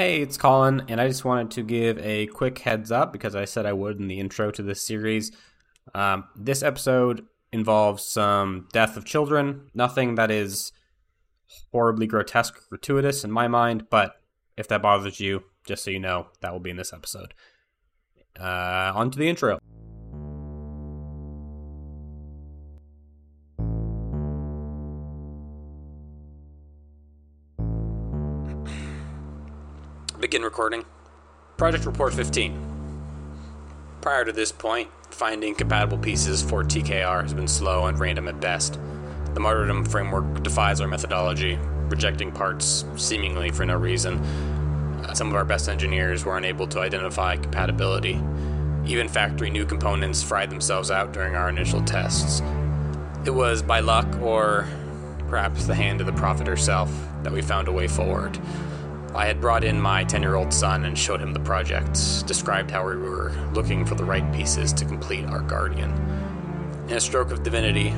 Hey, it's Colin, and I just wanted to give a quick heads up because I said I would in the intro to this series. Um, this episode involves some death of children, nothing that is horribly grotesque or gratuitous in my mind, but if that bothers you, just so you know, that will be in this episode. Uh, on to the intro. Begin recording. Project Report 15. Prior to this point, finding compatible pieces for TKR has been slow and random at best. The martyrdom framework defies our methodology, rejecting parts seemingly for no reason. Some of our best engineers were unable to identify compatibility. Even factory new components fried themselves out during our initial tests. It was by luck, or perhaps the hand of the prophet herself, that we found a way forward. I had brought in my 10 year old son and showed him the project, described how we were looking for the right pieces to complete our guardian. In a stroke of divinity,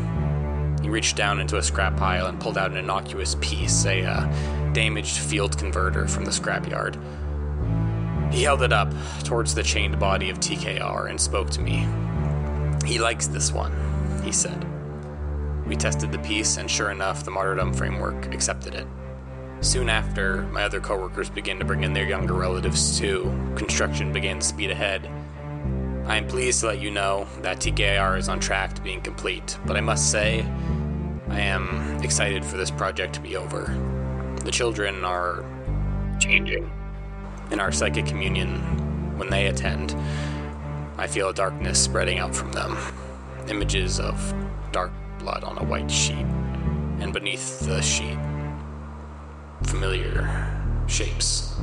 he reached down into a scrap pile and pulled out an innocuous piece, a uh, damaged field converter from the scrapyard. He held it up towards the chained body of TKR and spoke to me. He likes this one, he said. We tested the piece, and sure enough, the martyrdom framework accepted it. Soon after, my other coworkers began to bring in their younger relatives too. Construction began to speed ahead. I am pleased to let you know that TKR is on track to being complete, but I must say, I am excited for this project to be over. The children are changing. In our psychic communion, when they attend, I feel a darkness spreading out from them. Images of dark blood on a white sheet, and beneath the sheet, familiar shapes.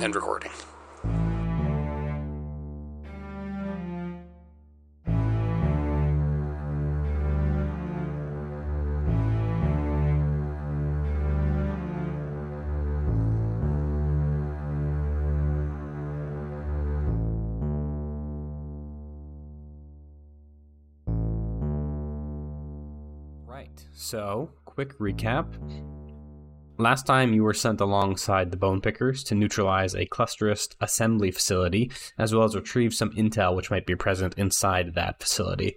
And recording. Right. So, quick recap. Last time you were sent alongside the Bone Pickers to neutralize a clusterist assembly facility, as well as retrieve some intel which might be present inside that facility.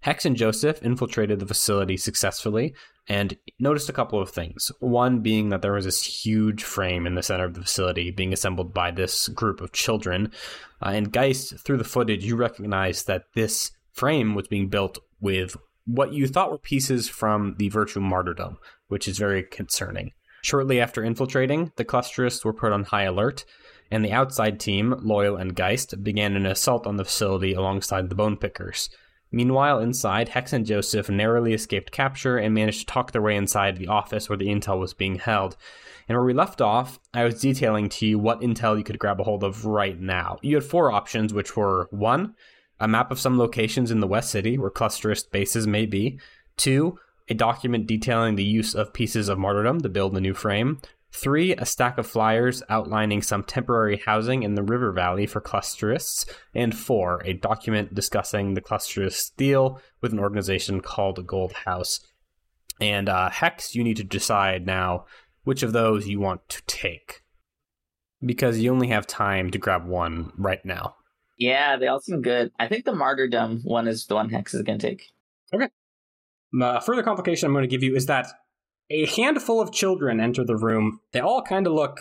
Hex and Joseph infiltrated the facility successfully and noticed a couple of things. One being that there was this huge frame in the center of the facility being assembled by this group of children. Uh, and Geist, through the footage, you recognize that this frame was being built with what you thought were pieces from the Virtue Martyrdom, which is very concerning. Shortly after infiltrating, the clusterists were put on high alert, and the outside team, Loyal and Geist, began an assault on the facility alongside the Bone Pickers. Meanwhile, inside, Hex and Joseph narrowly escaped capture and managed to talk their way inside the office where the intel was being held. And where we left off, I was detailing to you what intel you could grab a hold of right now. You had four options, which were one, a map of some locations in the West City where clusterist bases may be. Two, a document detailing the use of pieces of martyrdom to build a new frame. Three, a stack of flyers outlining some temporary housing in the river valley for clusterists. And four, a document discussing the clusterist deal with an organization called Gold House. And uh, Hex, you need to decide now which of those you want to take. Because you only have time to grab one right now. Yeah, they all seem good. I think the martyrdom one is the one Hex is going to take. Okay. Uh, further complication I'm going to give you is that a handful of children enter the room. They all kind of look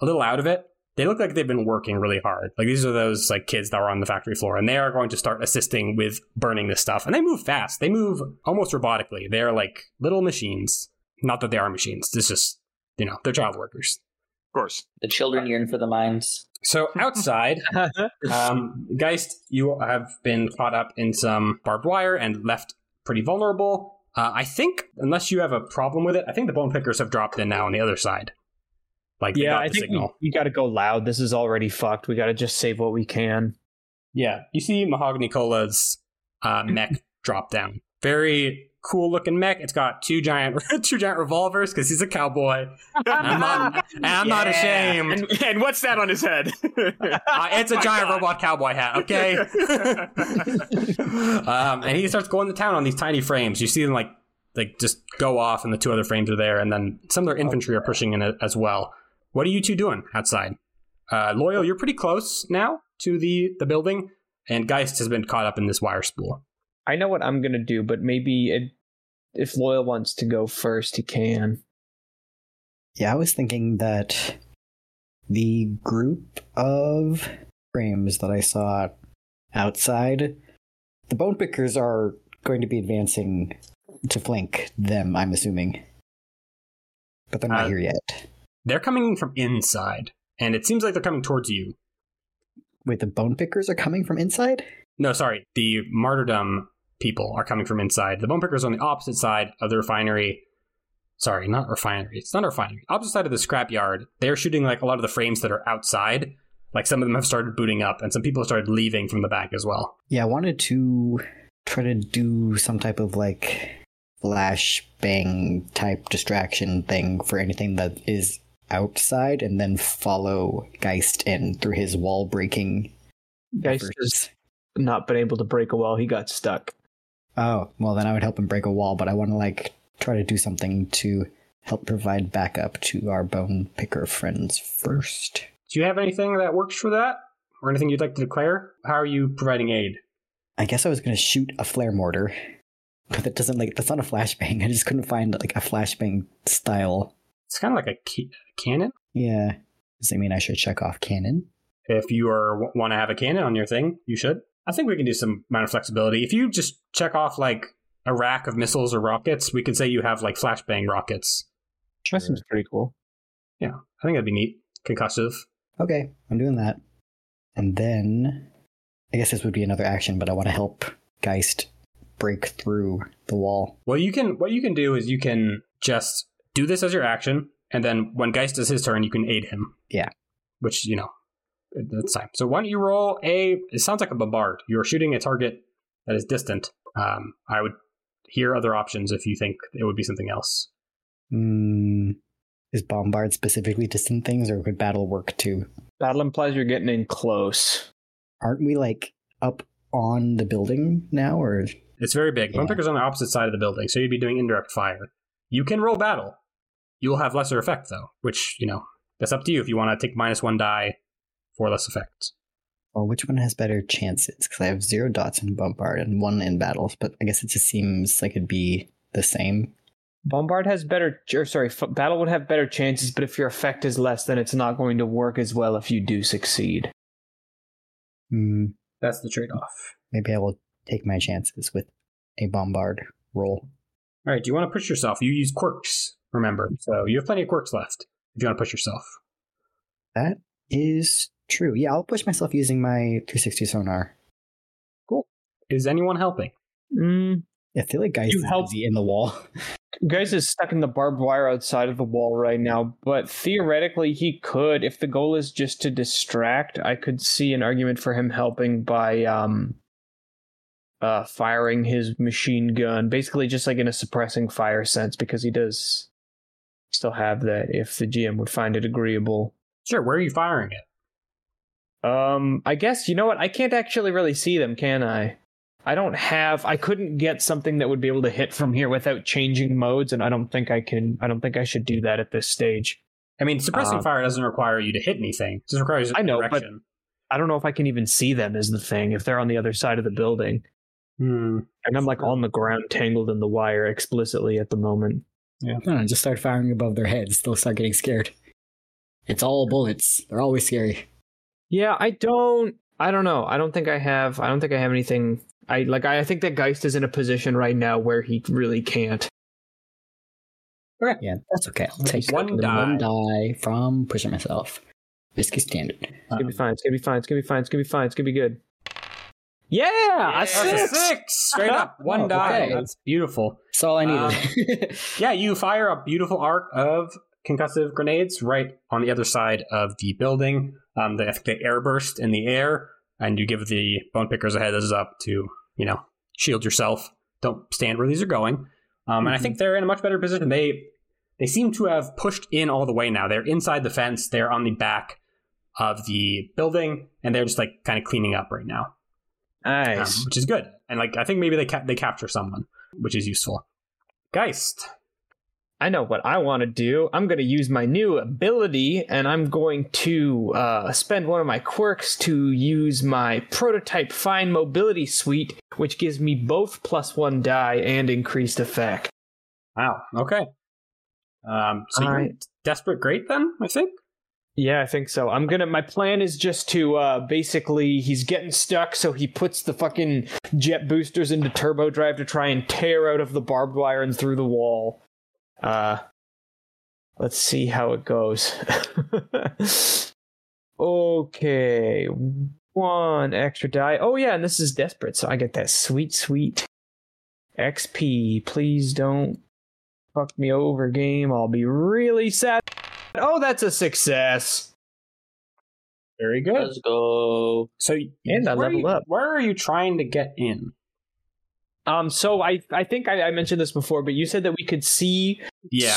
a little out of it. They look like they've been working really hard. Like these are those like kids that were on the factory floor, and they are going to start assisting with burning this stuff. And they move fast. They move almost robotically. They are like little machines. Not that they are machines. It's just you know they're child workers. Of course. The children yearn for the mines. So outside, um, Geist, you have been caught up in some barbed wire and left pretty vulnerable. Uh, I think, unless you have a problem with it, I think the bone pickers have dropped in now on the other side. Like, yeah, I the think signal. we, we got to go loud. This is already fucked. We got to just save what we can. Yeah, you see Mahogany Cola's uh, mech drop down. Very cool looking mech. It's got two giant two giant revolvers because he's a cowboy. And I'm not, and I'm not ashamed. And, and what's that on his head? Uh, it's a giant robot cowboy hat, okay? um, and he starts going to town on these tiny frames. You see them like like just go off, and the two other frames are there, and then some of their infantry are pushing in as well. What are you two doing outside? Uh, Loyal, you're pretty close now to the the building, and Geist has been caught up in this wire spool. I know what I'm gonna do, but maybe it, if Loyal wants to go first, he can. Yeah, I was thinking that the group of frames that I saw outside, the bone pickers are going to be advancing to flank them, I'm assuming. But they're not Uh, here yet. They're coming from inside, and it seems like they're coming towards you. Wait, the bone pickers are coming from inside? No, sorry, the martyrdom people are coming from inside. The bone pickers are on the opposite side of the refinery. Sorry, not refinery. It's not a refinery. Opposite side of the scrapyard. They're shooting like a lot of the frames that are outside. Like some of them have started booting up, and some people have started leaving from the back as well. Yeah, I wanted to try to do some type of like flash bang type distraction thing for anything that is outside and then follow Geist in through his wall breaking Geist efforts. has not been able to break a wall. He got stuck. Oh, well then I would help him break a wall, but I want to like try to do something to help provide backup to our bone picker friends first. Do you have anything that works for that? Or anything you'd like to declare? How are you providing aid? I guess I was gonna shoot a flare mortar, but that doesn't like that's not a flashbang. I just couldn't find like a flashbang style. It's kind of like a ca- cannon. Yeah. Does that mean I should check off cannon? If you are want to have a cannon on your thing, you should. I think we can do some amount of flexibility. If you just check off like a rack of missiles or rockets, we could say you have like flashbang rockets. That seems pretty cool. Yeah, I think that'd be neat. Concussive. Okay, I'm doing that. And then I guess this would be another action, but I want to help Geist break through the wall. Well, you can. What you can do is you can just do this as your action, and then when Geist does his turn, you can aid him. Yeah. Which you know, that's time. So why don't you roll a? It sounds like a bombard. You're shooting a target that is distant. Um, I would hear other options if you think it would be something else. Hmm. Is bombard specifically distant things, or could battle work too? Battle implies you're getting in close. Aren't we like up on the building now, or It's very big. Yeah. Bone picker's on the opposite side of the building, so you'd be doing indirect fire. You can roll battle. You'll have lesser effect though, which you know that's up to you if you want to take minus one die for less effect. well, which one has better chances? Because I have zero dots in bombard and one in battles, but I guess it just seems like it'd be the same. Bombard has better, or sorry, f- battle would have better chances, but if your effect is less, then it's not going to work as well if you do succeed. Hmm. That's the trade-off. Maybe I will take my chances with a bombard roll. All right. Do you want to push yourself? You use quirks. Remember, so you have plenty of quirks left if you want to push yourself. That is true. Yeah, I'll push myself using my 360 sonar. Cool. Is anyone helping? Mm, I feel like Geist You is help- busy in the wall. Geist is stuck in the barbed wire outside of the wall right now, but theoretically he could, if the goal is just to distract, I could see an argument for him helping by um uh firing his machine gun, basically just like in a suppressing fire sense, because he does still have that if the GM would find it agreeable. Sure. Where are you firing it? Um, I guess you know what? I can't actually really see them, can I? I don't have. I couldn't get something that would be able to hit from here without changing modes, and I don't think I can. I don't think I should do that at this stage. I mean, suppressing Um, fire doesn't require you to hit anything. It just requires I know, but- I don't know if I can even see them. Is the thing if they're on the other side of the building, Hmm. and I'm like on the ground, tangled in the wire explicitly at the moment. No, no, just start firing above their heads. They'll start getting scared. It's all bullets. They're always scary. Yeah, I don't. I don't know. I don't think I have. I don't think I have anything. I like. I, I think that Geist is in a position right now where he really can't. Okay. Yeah, that's okay. I'll take One die. one die from pushing myself. Risky standard. It's gonna be fine. It's gonna be fine. It's gonna be fine. It's gonna be fine. It's gonna be good. Yeah, a That's a six. six. Straight up. One Oh, die. okay. That's beautiful. That's all I Um, needed. Yeah, you fire a beautiful arc of concussive grenades right on the other side of the building. Um, they, they airburst in the air, and you give the bone pickers a heads up to, you know, shield yourself. Don't stand where these are going. Um, And I think they're in a much better position. They they seem to have pushed in all the way now. They're inside the fence. They're on the back of the building, and they're just like kind of cleaning up right now, um, Nice. which is good. And like I think maybe they ca- they capture someone, which is useful. Geist. I know what I want to do. I'm going to use my new ability, and I'm going to uh, spend one of my quirks to use my prototype fine mobility suite, which gives me both plus one die and increased effect. Wow. Okay. Um, so you're I- desperate great then, I think? Yeah, I think so. I'm gonna. My plan is just to uh, basically he's getting stuck, so he puts the fucking jet boosters into turbo drive to try and tear out of the barbed wire and through the wall. Uh, let's see how it goes. okay, one extra die. Oh yeah, and this is desperate, so I get that sweet, sweet XP. Please don't fuck me over, game. I'll be really sad. Oh, that's a success. Very good. Let's go. So And I level you- up. Where are you trying to get in? Um, so I I think I, I mentioned this before, but you said that we could see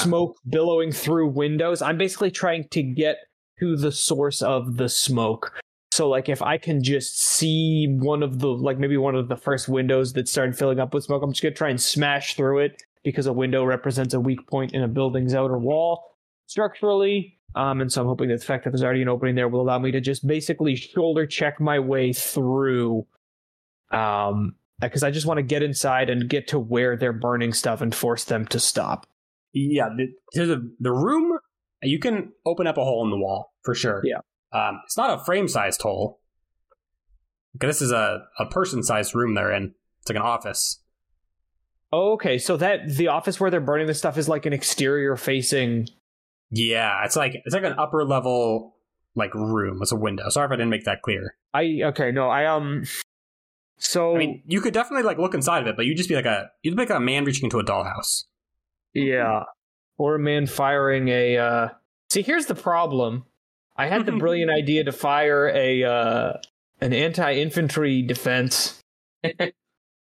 smoke billowing through windows. I'm basically trying to get to the source of the smoke. So like if I can just see one of the like maybe one of the first windows that started filling up with smoke, I'm just gonna try and smash through it because a window represents a weak point in a building's outer wall structurally. Um, and so I'm hoping that the fact that there's already an opening there will allow me to just basically shoulder check my way through. Um, because I just want to get inside and get to where they're burning stuff and force them to stop. Yeah, the, to the the room you can open up a hole in the wall for sure. Yeah. Um, it's not a frame sized hole. Because this is a, a person sized room they're in. It's like an office. Oh, okay, so that the office where they're burning this stuff is like an exterior facing. Yeah, it's like it's like an upper level like room. It's a window. Sorry if I didn't make that clear. I okay, no, I um. So I mean, you could definitely like look inside of it, but you'd just be like a you'd be like a man reaching into a dollhouse. yeah, or a man firing a. uh See, here's the problem. I had the brilliant idea to fire a uh an anti-infantry defense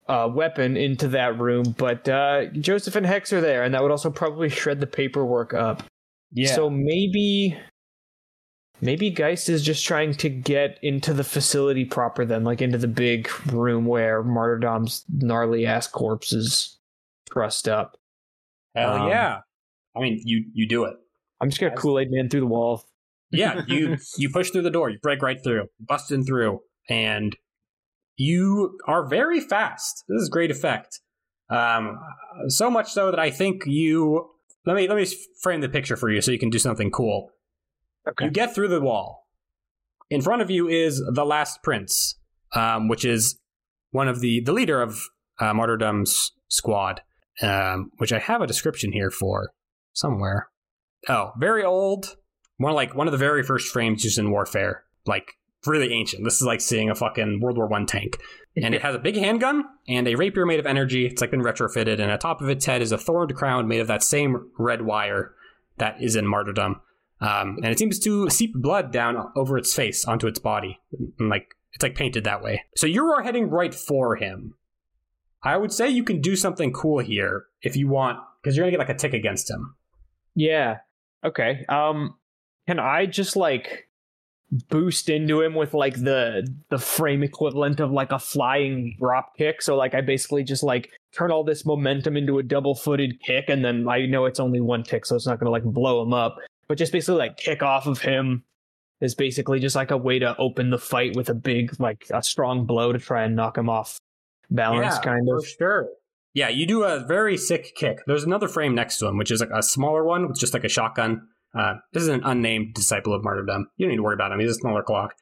uh, weapon into that room, but uh, Joseph and Hex are there, and that would also probably shred the paperwork up. Yeah. So maybe maybe Geist is just trying to get into the facility proper then, like into the big room where Martyrdom's gnarly ass corpse is trussed up. hell um, yeah. I mean, you you do it. I'm just gonna Kool-Aid man through the wall. yeah, you you push through the door, you break right through, busting through, and you are very fast. This is great effect. Um, so much so that I think you let me let me frame the picture for you so you can do something cool. Okay. You get through the wall. In front of you is the last prince, um, which is one of the the leader of uh, Martyrdom's squad, um, which I have a description here for somewhere. Oh, very old, more like one of the very first frames used in warfare, like really ancient. This is like seeing a fucking World War One tank, and it has a big handgun and a rapier made of energy. It's like been retrofitted, and atop of its head is a thorned crown made of that same red wire that is in martyrdom. Um, and it seems to seep blood down over its face onto its body, and like it's like painted that way. So you are heading right for him. I would say you can do something cool here if you want, because you're gonna get like a tick against him. Yeah. Okay. Um can I just like boost into him with like the the frame equivalent of like a flying drop kick? So like I basically just like turn all this momentum into a double footed kick and then I know it's only one tick so it's not gonna like blow him up. But just basically like kick off of him is basically just like a way to open the fight with a big like a strong blow to try and knock him off balance kind of. For sure. Yeah, you do a very sick kick. There's another frame next to him, which is like a smaller one with just like a shotgun. Uh, this is an unnamed disciple of martyrdom. You don't need to worry about him. He's a smaller clock.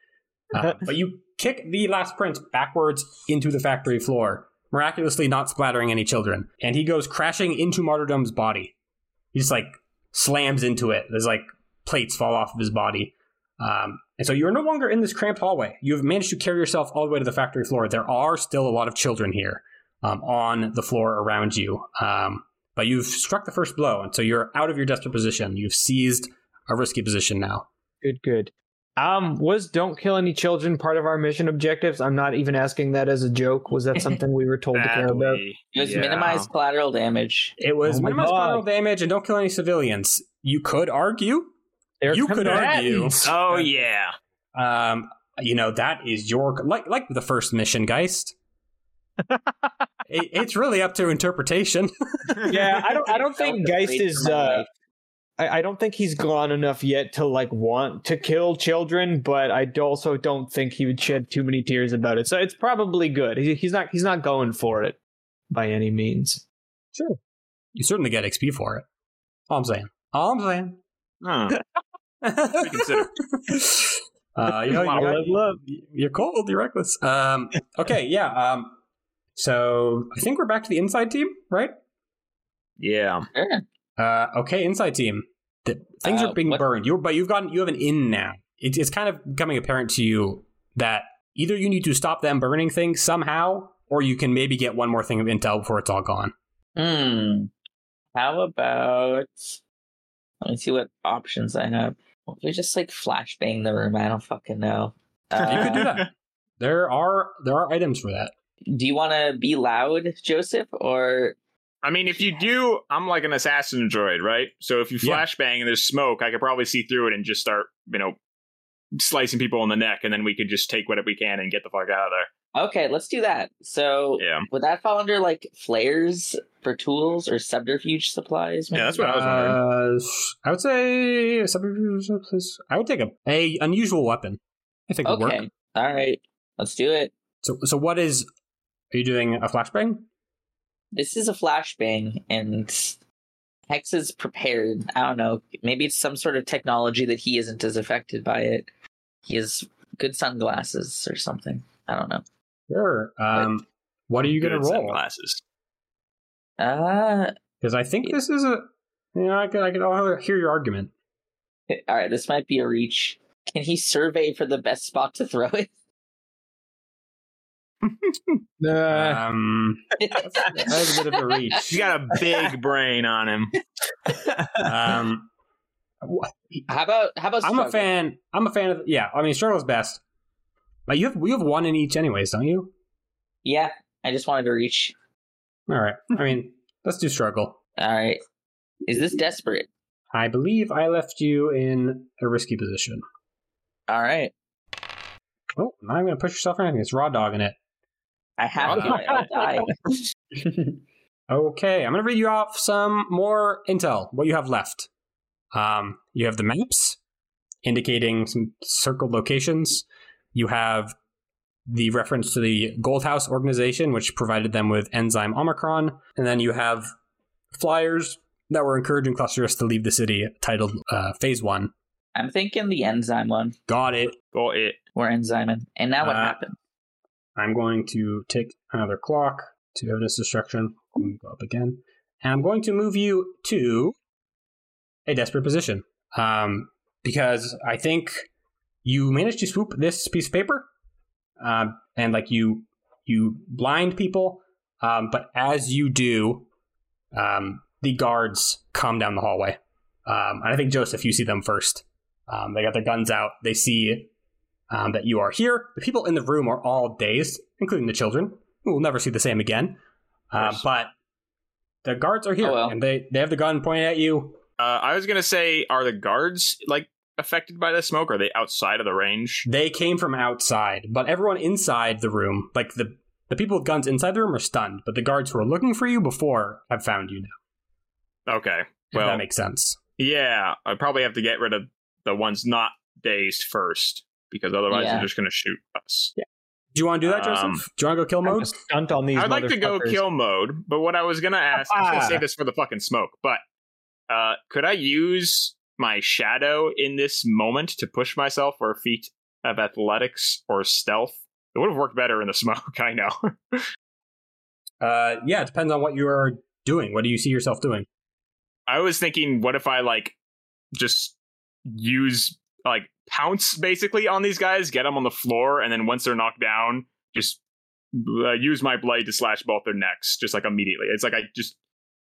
Uh, but you kick the last prince backwards into the factory floor, miraculously not splattering any children. And he goes crashing into martyrdom's body. he's like slams into it. There's like plates fall off of his body. Um, and so you're no longer in this cramped hallway. You've managed to carry yourself all the way to the factory floor. There are still a lot of children here um, on the floor around you. Um, but you've struck the first blow, and so you're out of your desperate position. You've seized a risky position now. Good, good. Um, was don't kill any children part of our mission objectives? I'm not even asking that as a joke. Was that something we were told to care about? It was Yeah. minimize collateral damage. It was Oh minimize God. collateral damage and don't kill any civilians. You could argue. They're you could argue. Oh yeah. Um, you know that is your like like the first mission, Geist. It, it's really up to interpretation. yeah, I don't. I don't think Geist is. Uh, life. I, I don't think he's gone enough yet to like want to kill children, but I also don't think he would shed too many tears about it. So it's probably good. He, he's not. He's not going for it by any means. Sure. You certainly get XP for it. All I'm saying. All I'm saying. Huh. Reconsider. Uh, you know, Wow. you're, you're cold. You're reckless. Um, okay, yeah. Um, so I think we're back to the inside team, right? Yeah. Sure. Uh, okay, inside team. The, things Uh, are being what- burned. You, but you've gotten you have an in now. It's it's kind of becoming apparent to you that either you need to stop them burning things somehow, or you can maybe get one more thing of intel before it's all gone. Hmm. How about? Let me see what options I have. If we just like flashbang the room? I don't fucking know. Uh, you could do that. There are there are items for that. Do you want to be loud, Joseph, or I mean, if you do, I'm like an assassin droid, right? So if you Yeah. flashbang and there's smoke, I could probably see through it and just start, you know, slicing people in the neck, and then we could just take what we can and get the fuck out of there. okay? Let's do that. So Yeah. would that fall under like flares for tools or subterfuge supplies? Yeah, that's what I was wondering. Uh, I would say subterfuge, supplies. I would take a, a unusual weapon. I think it would Okay. work. All right. Let's do it. So so what is? Are you doing a flashbang? This is a flashbang, and Hex is prepared. I don't know. Maybe it's some sort of technology that he isn't as affected by it. He has good sunglasses or something. I don't know. Sure. Um, what are you going to roll? Sunglasses. Uh, Because I think this is a. You know, I could I could I'll hear your argument. all right. This might be a reach. Can he survey for the best spot to throw it? Um, that's, that's a bit of a reach. He's got a big brain on him. Um, How about how about? I'm a fan. I'm a fan of. Yeah, I mean, struggle's best. But you have you have one in each, anyways, don't you? Yeah, I just wanted to reach. All right. I mean, let's do struggle. All right. Is this desperate? I believe I left you in a risky position. All right. Oh, now I'm going to push yourself or anything. It's raw dog in it. I have to. Die. Okay, I'm going to read you off some more intel. What you have left. Um, you have the maps indicating some circled locations. You have the reference to the Gold House organization, which provided them with enzyme Omicron, and then you have flyers that were encouraging clusters to leave the city, titled uh, Phase One. I'm thinking the enzyme one. Got it. Got it. We're enzyming. And now what Uh, happened? I'm going to take another clock to evidence destruction. Go up again. And I'm going to move you to a desperate position. Um, because I think you managed to swoop this piece of paper. Um, and like you you blind people. Um, but as you do, um, the guards come down the hallway. Um, and I think Joseph, you see them first. Um, they got their guns out. They see um, that you are here. The people in the room are all dazed, including the children, who will never see the same again. Uh, but the guards are here, Oh, well. and they, they have the gun pointed at you. Uh, I was gonna say, are the guards like affected by the smoke? Are they outside of the range? They came from outside, but everyone inside the room, like the the people with guns inside the room, are stunned. But the guards who were looking for you before have found you now. Okay. If Well, that makes sense. yeah, I probably have to get rid of the ones not dazed first because otherwise Yeah. they're just gonna shoot us. Do you want to do that, Joseph? Um, do you want to go kill mode? stunt on these. I'd like to go kill mode, but what I was gonna ask, I was gonna Ah. save this for the fucking smoke, but uh, could I use my shadow in this moment to push myself for a feat of athletics or stealth? It would have worked better in the smoke, I know. Uh, yeah, it depends on what you are doing. What do you see yourself doing? I was thinking, what if I like just use like pounce basically on these guys, get them on the floor, and then once they're knocked down, just uh, use my blade to slash both their necks, just like immediately. It's like I just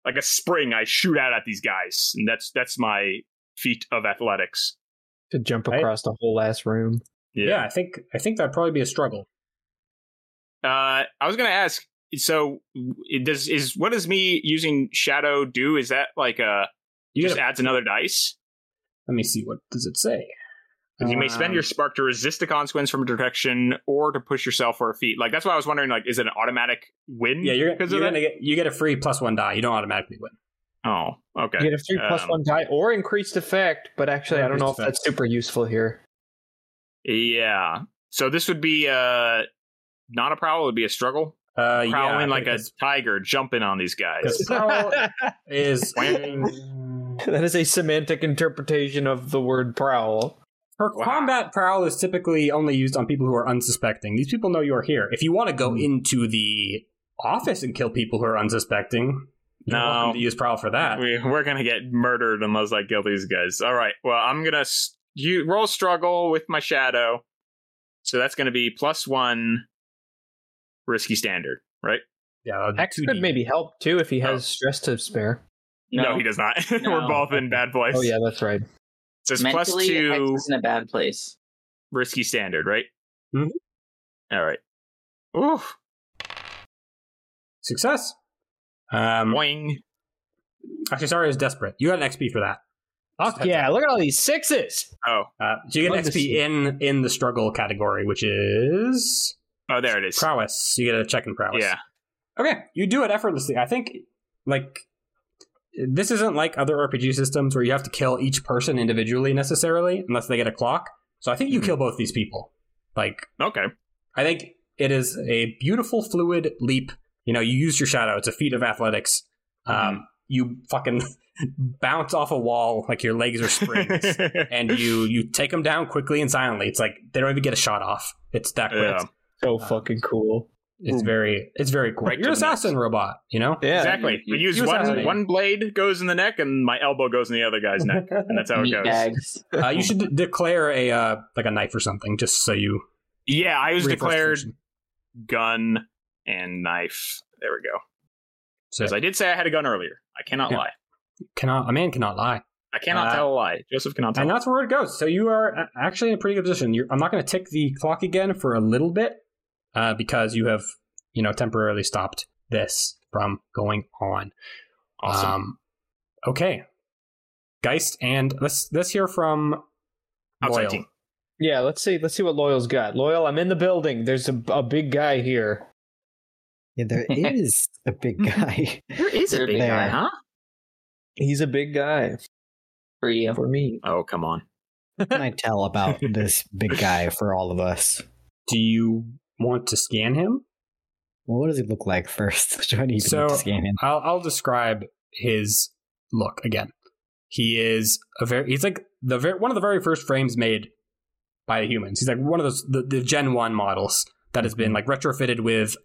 like a spring I shoot out at these guys, and that's that's my feat of athletics. to jump Right. across the whole ass room. Yeah, I think I think that'd probably be a struggle. Uh, I was gonna ask. So, does is what does me using shadow do? Is that like a You just gotta- adds another dice? Let me see. What does it say? You may spend your spark to resist a consequence from detection or to push yourself for a feat. Like that's why I was wondering. Like, is it an automatic win? Yeah, you're, because you're gonna get you get a free plus one die. You don't automatically win. Oh, okay. You get a three Um, one die or increased effect, but actually, I don't know if increased that's super useful here. Yeah. So this would be uh not a prowl. It would be a struggle. Uh, yeah, Prowling like a tiger, jumping on these guys. is that is a semantic interpretation of the word prowl. For Wow. combat, prowl is typically only used on people who are unsuspecting. These people know you're here. If you want to go hmm. into the office and kill people who are unsuspecting, you're No. welcome to use prowl for that. we, we're gonna get murdered unless I kill these guys. All right. Well, I'm gonna s- you roll struggle with my shadow. So that's gonna be plus one risky standard, right? Yeah, that'd Hex 2D. could maybe help too if he has Oh. stress to spare. No, he does not. We're both in bad place. Oh yeah, that's right. So it's Mentally, two Hex is in a bad place. risky standard, right? Mhm. All right. Oof. success. Um, Boing. actually, sorry, is desperate. You got an XP for that. Fuck yeah! up. Look at all these sixes. Oh. Uh, so you get an XP see. in in the struggle category, which is Oh, there it is. prowess. You get a check in prowess. Yeah. Okay, you do it effortlessly. I think like this isn't like other RPG systems where you have to kill each person individually necessarily, unless they get a clock. So I think you Mhm. kill both these people. Like Okay. I think it is a beautiful fluid leap. You know, you use your shadow. It's a feat of athletics. Um, you fucking bounce off a wall like your legs are springs, and you you take them down quickly and silently. It's like they don't even get a shot off. It's that quick. Yeah. So fucking cool. It's very it's very cool. Right You're an to the assassin robot. You know. Yeah. Exactly. You- I use you one one blade goes in the neck and my elbow goes in the other guy's neck. And that's how it goes. bags. uh, you should de- declare a uh, like a knife or something, just so you. Yeah, I was declared gun and knife. There we go. So Because I did say I had a gun earlier. I cannot Yeah. lie. cannot a man cannot lie, I cannot Uh, tell a lie. Joseph cannot tell. and that's where it goes. So you are actually in a pretty good position. You're, I'm not going to tick the clock again for a little bit uh, because you have you know temporarily stopped this from going on. awesome. Um, okay, Geist, and let's let's hear from Loyal. Yeah, let's see. Let's see what Loyal's got. Loyal, I'm in the building. There's a, a big guy here. Yeah, there is a big guy. There is a big guy, huh? He's a big guy For you. for me. Oh, come on. What can I tell about this big guy for all of us? Do you want to scan him? Well, what does he look like first? Do I need So- to scan him? I'll, I'll describe his look again. He is a very he's like the very, one of the very first frames made by humans. He's like one of those the, the Gen One models that has been mm-hmm. like retrofitted with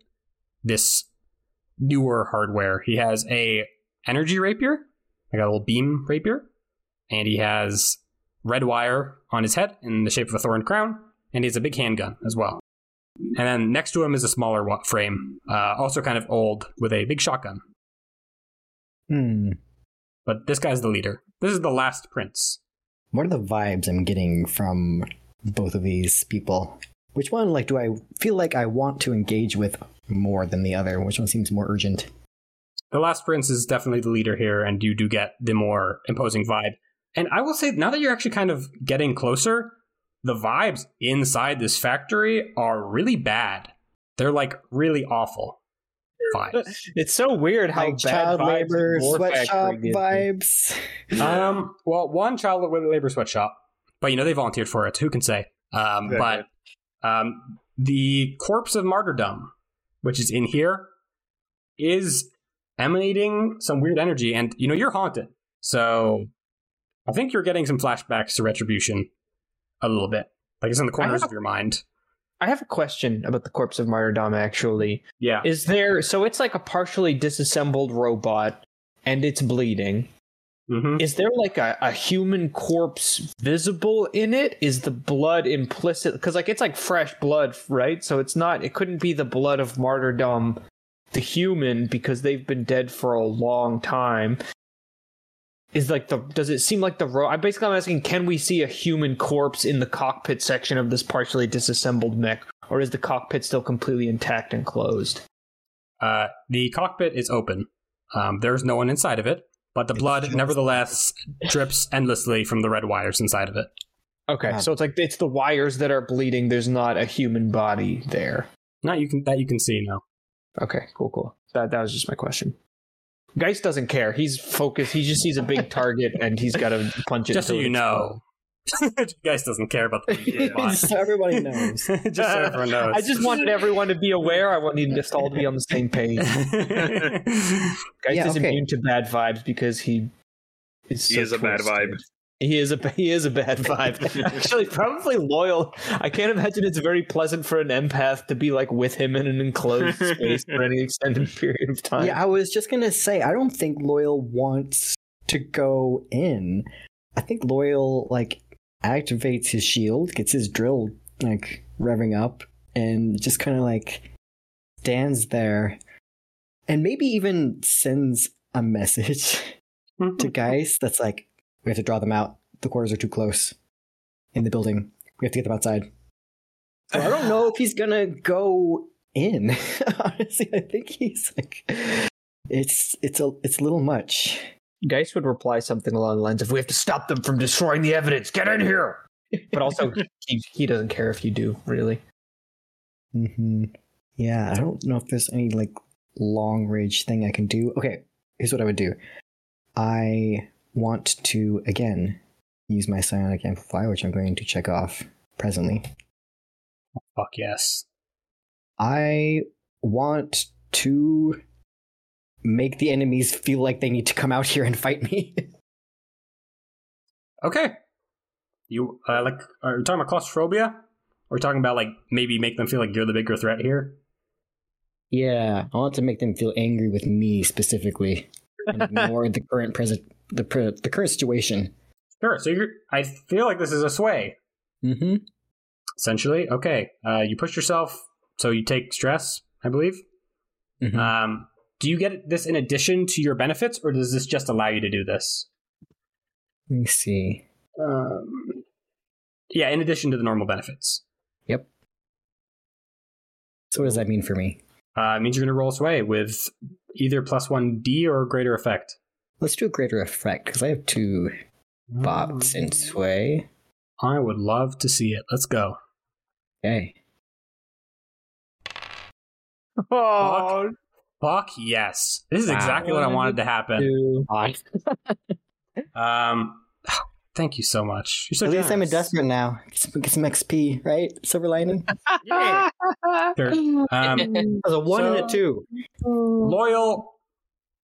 this newer hardware. He has a energy rapier, like a little beam rapier, and he has red wire on his head in the shape of a thorn crown, and he has a big handgun as well. And then next to him is a smaller frame, uh, also kind of old, with a big shotgun. Hmm. But this guy's the leader. This is the last prince. What are the vibes I'm getting from both of these people? Which one, like, do I feel like I want to engage with more than the other? Which one seems more urgent? The last prince is definitely the leader here, and you do get the more imposing vibe. And I will say, now that you're actually kind of getting closer, the vibes inside this factory are really bad. They're like really awful vibes. It's so weird how like bad child labor, sweatshop Factory gives me. vibes. um, well, one child labor sweatshop, but you know they volunteered for it. Who can say? Um, Exactly. but um, the corpse of martyrdom, which is in here, is emanating some weird energy, and you know you're haunted. So I think you're getting some flashbacks to retribution a little bit, like it's in the corners have- of your mind. I have a question about the corpse of martyrdom. Actually, Yeah. is there? So it's like a partially disassembled robot, and it's bleeding. hmm Is there like a, a human corpse visible in it? Is the blood implicit? Because like it's like fresh blood, right? So it's not. It couldn't be the blood of martyrdom, the human, because they've been dead for a long time. Is like the does it seem like the ro? I basically I'm asking, can we see a human corpse in the cockpit section of this partially disassembled mech, or is the cockpit still completely intact and closed? Uh, the cockpit is open. Um, there's no one inside of it, but the It's blood just- nevertheless drips endlessly from the red wires inside of it. Okay, so it's like it's the wires that are bleeding. There's not a human body there. Not you can that you can see now. Okay, cool, cool. That that was just my question. Geist doesn't care. He's focused. He just sees a big target and he's got to punch it. Just so you know. Geist doesn't care about the Just so everybody knows. Just so everyone knows. I just wanted everyone to be aware. I wanted us all to be on the same page. Geist Yeah, is okay. immune to bad vibes because he is. He so is a bad vibe. He is a he is a bad vibe. Actually, probably loyal. I can't imagine it's very pleasant for an empath to be like with him in an enclosed space for any extended period of time. Yeah, I was just gonna say, I don't think Loyal wants to go in. I think Loyal like activates his shield, gets his drill like revving up, and just kind of like stands there, and maybe even sends a message to mm-hmm. Geist that's like, we have to draw them out. The quarters are too close in the building. We have to get them outside. So I don't know if he's gonna go in. Honestly, I think he's like, it's it's a it's a little much. Geist would reply something along the lines of, "We have to stop them from destroying the evidence. Get in here." But also, he he doesn't care if you do. Really, hmm Yeah, I don't know if there's any like long range thing I can do. Okay, here's what I would do. I want to again use my psionic amplifier, which I'm going to check off presently. Fuck yes. I want to make the enemies feel like they need to come out here and fight me. Okay. You uh, like are you talking about claustrophobia? Or are you talking about like maybe make them feel like you're the bigger threat here? Yeah, I want to make them feel angry with me specifically, and ignore the current present the the current situation. Sure. So you're I feel like this is a sway. Mm-hmm. Essentially. Okay. Uh, you push yourself so you take stress, I believe. Mhm. Um, do you get this in addition to your benefits, or does this just allow you to do this? Let me see. Um, yeah, in addition to the normal benefits. Yep. So what does that mean for me? Uh, it means you're going to roll sway with either plus one D or greater effect. Let's do a greater effect because I have two bots in sway. I would love to see it. Let's go. Okay. oh, Fuck yes. This is exactly what I wanted to happen. Um, thank you so much. You're so At least I'm a generous. desperate now. Get some, get some XP, right? Silver lining. Yeah. Sure. Um, There's a one So- and a two. loyal.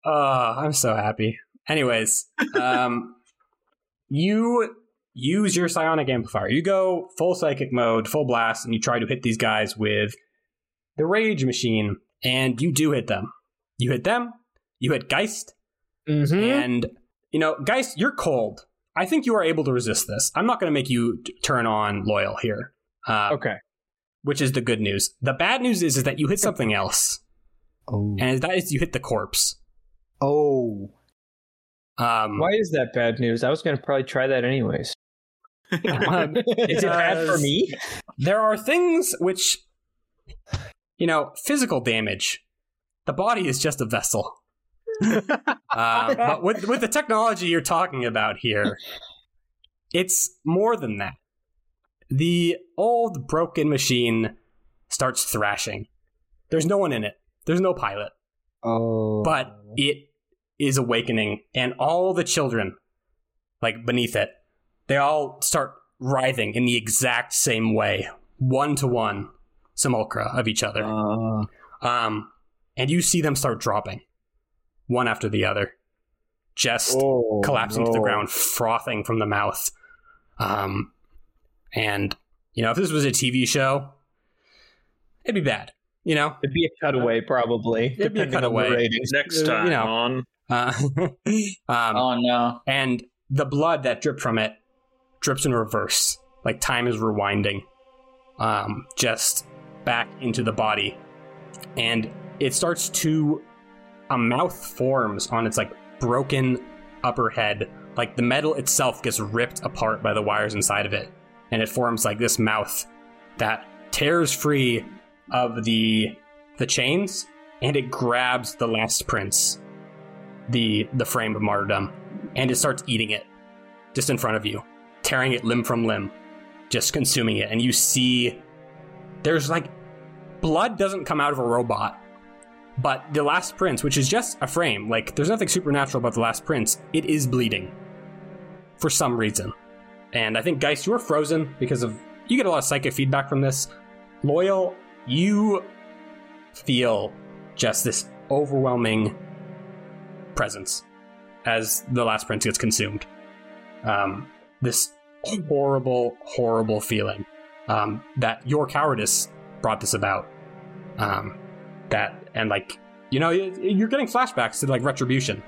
Uh, I'm so happy. Anyways, um, you use your psionic amplifier. You go full psychic mode, full blast, and you try to hit these guys with the rage machine, and you do hit them. You hit them. You hit Geist, Mhm. and you know, Geist, you're cold. I think you are able to resist this. I'm not going to make you t- turn on loyal here. Uh, okay. Which is the good news. The bad news is, is that you hit something else, Oh. and that is you hit the corpse. Oh. Um, Why is that bad news? I was going to probably try that anyways. um, Is it bad for me? there are things which, you know, physical damage. The body is just a vessel. uh, but with with the technology you're talking about here, it's more than that. The old broken machine starts thrashing. There's no one in it. There's no pilot. Oh. but it is awakening and all the children like beneath it they all start writhing in the exact same way one to one simulacra of each other Uh, um and you see them start dropping one after the other just Oh, collapsing to the ground frothing from the mouth um and you know if this was a tv show it'd be bad you know It'd be a cutaway, probably. It'd be a depending on the cutaway. ratings. Next Uh, time you know. on uh, um, Oh no. and the blood that dripped from it drips in reverse like time is rewinding um, just back into the body and it starts to a mouth forms on its like broken upper head like the metal itself gets ripped apart by the wires inside of it and it forms like this mouth that tears free of the the chains and it grabs the last prince the the frame of martyrdom and it starts eating it just in front of you tearing it limb from limb, just consuming it. And you see there's like blood doesn't come out of a robot, but the last prince, which is just a frame, like there's nothing supernatural about the last prince, it is bleeding for some reason. And I think Geist, you're frozen because of you get a lot of psychic feedback from this. Loyal, you feel just this overwhelming presence as the last prince gets consumed. Um, this horrible, horrible feeling um, that your cowardice brought this about. Um, that and like you know you're getting flashbacks to like retribution.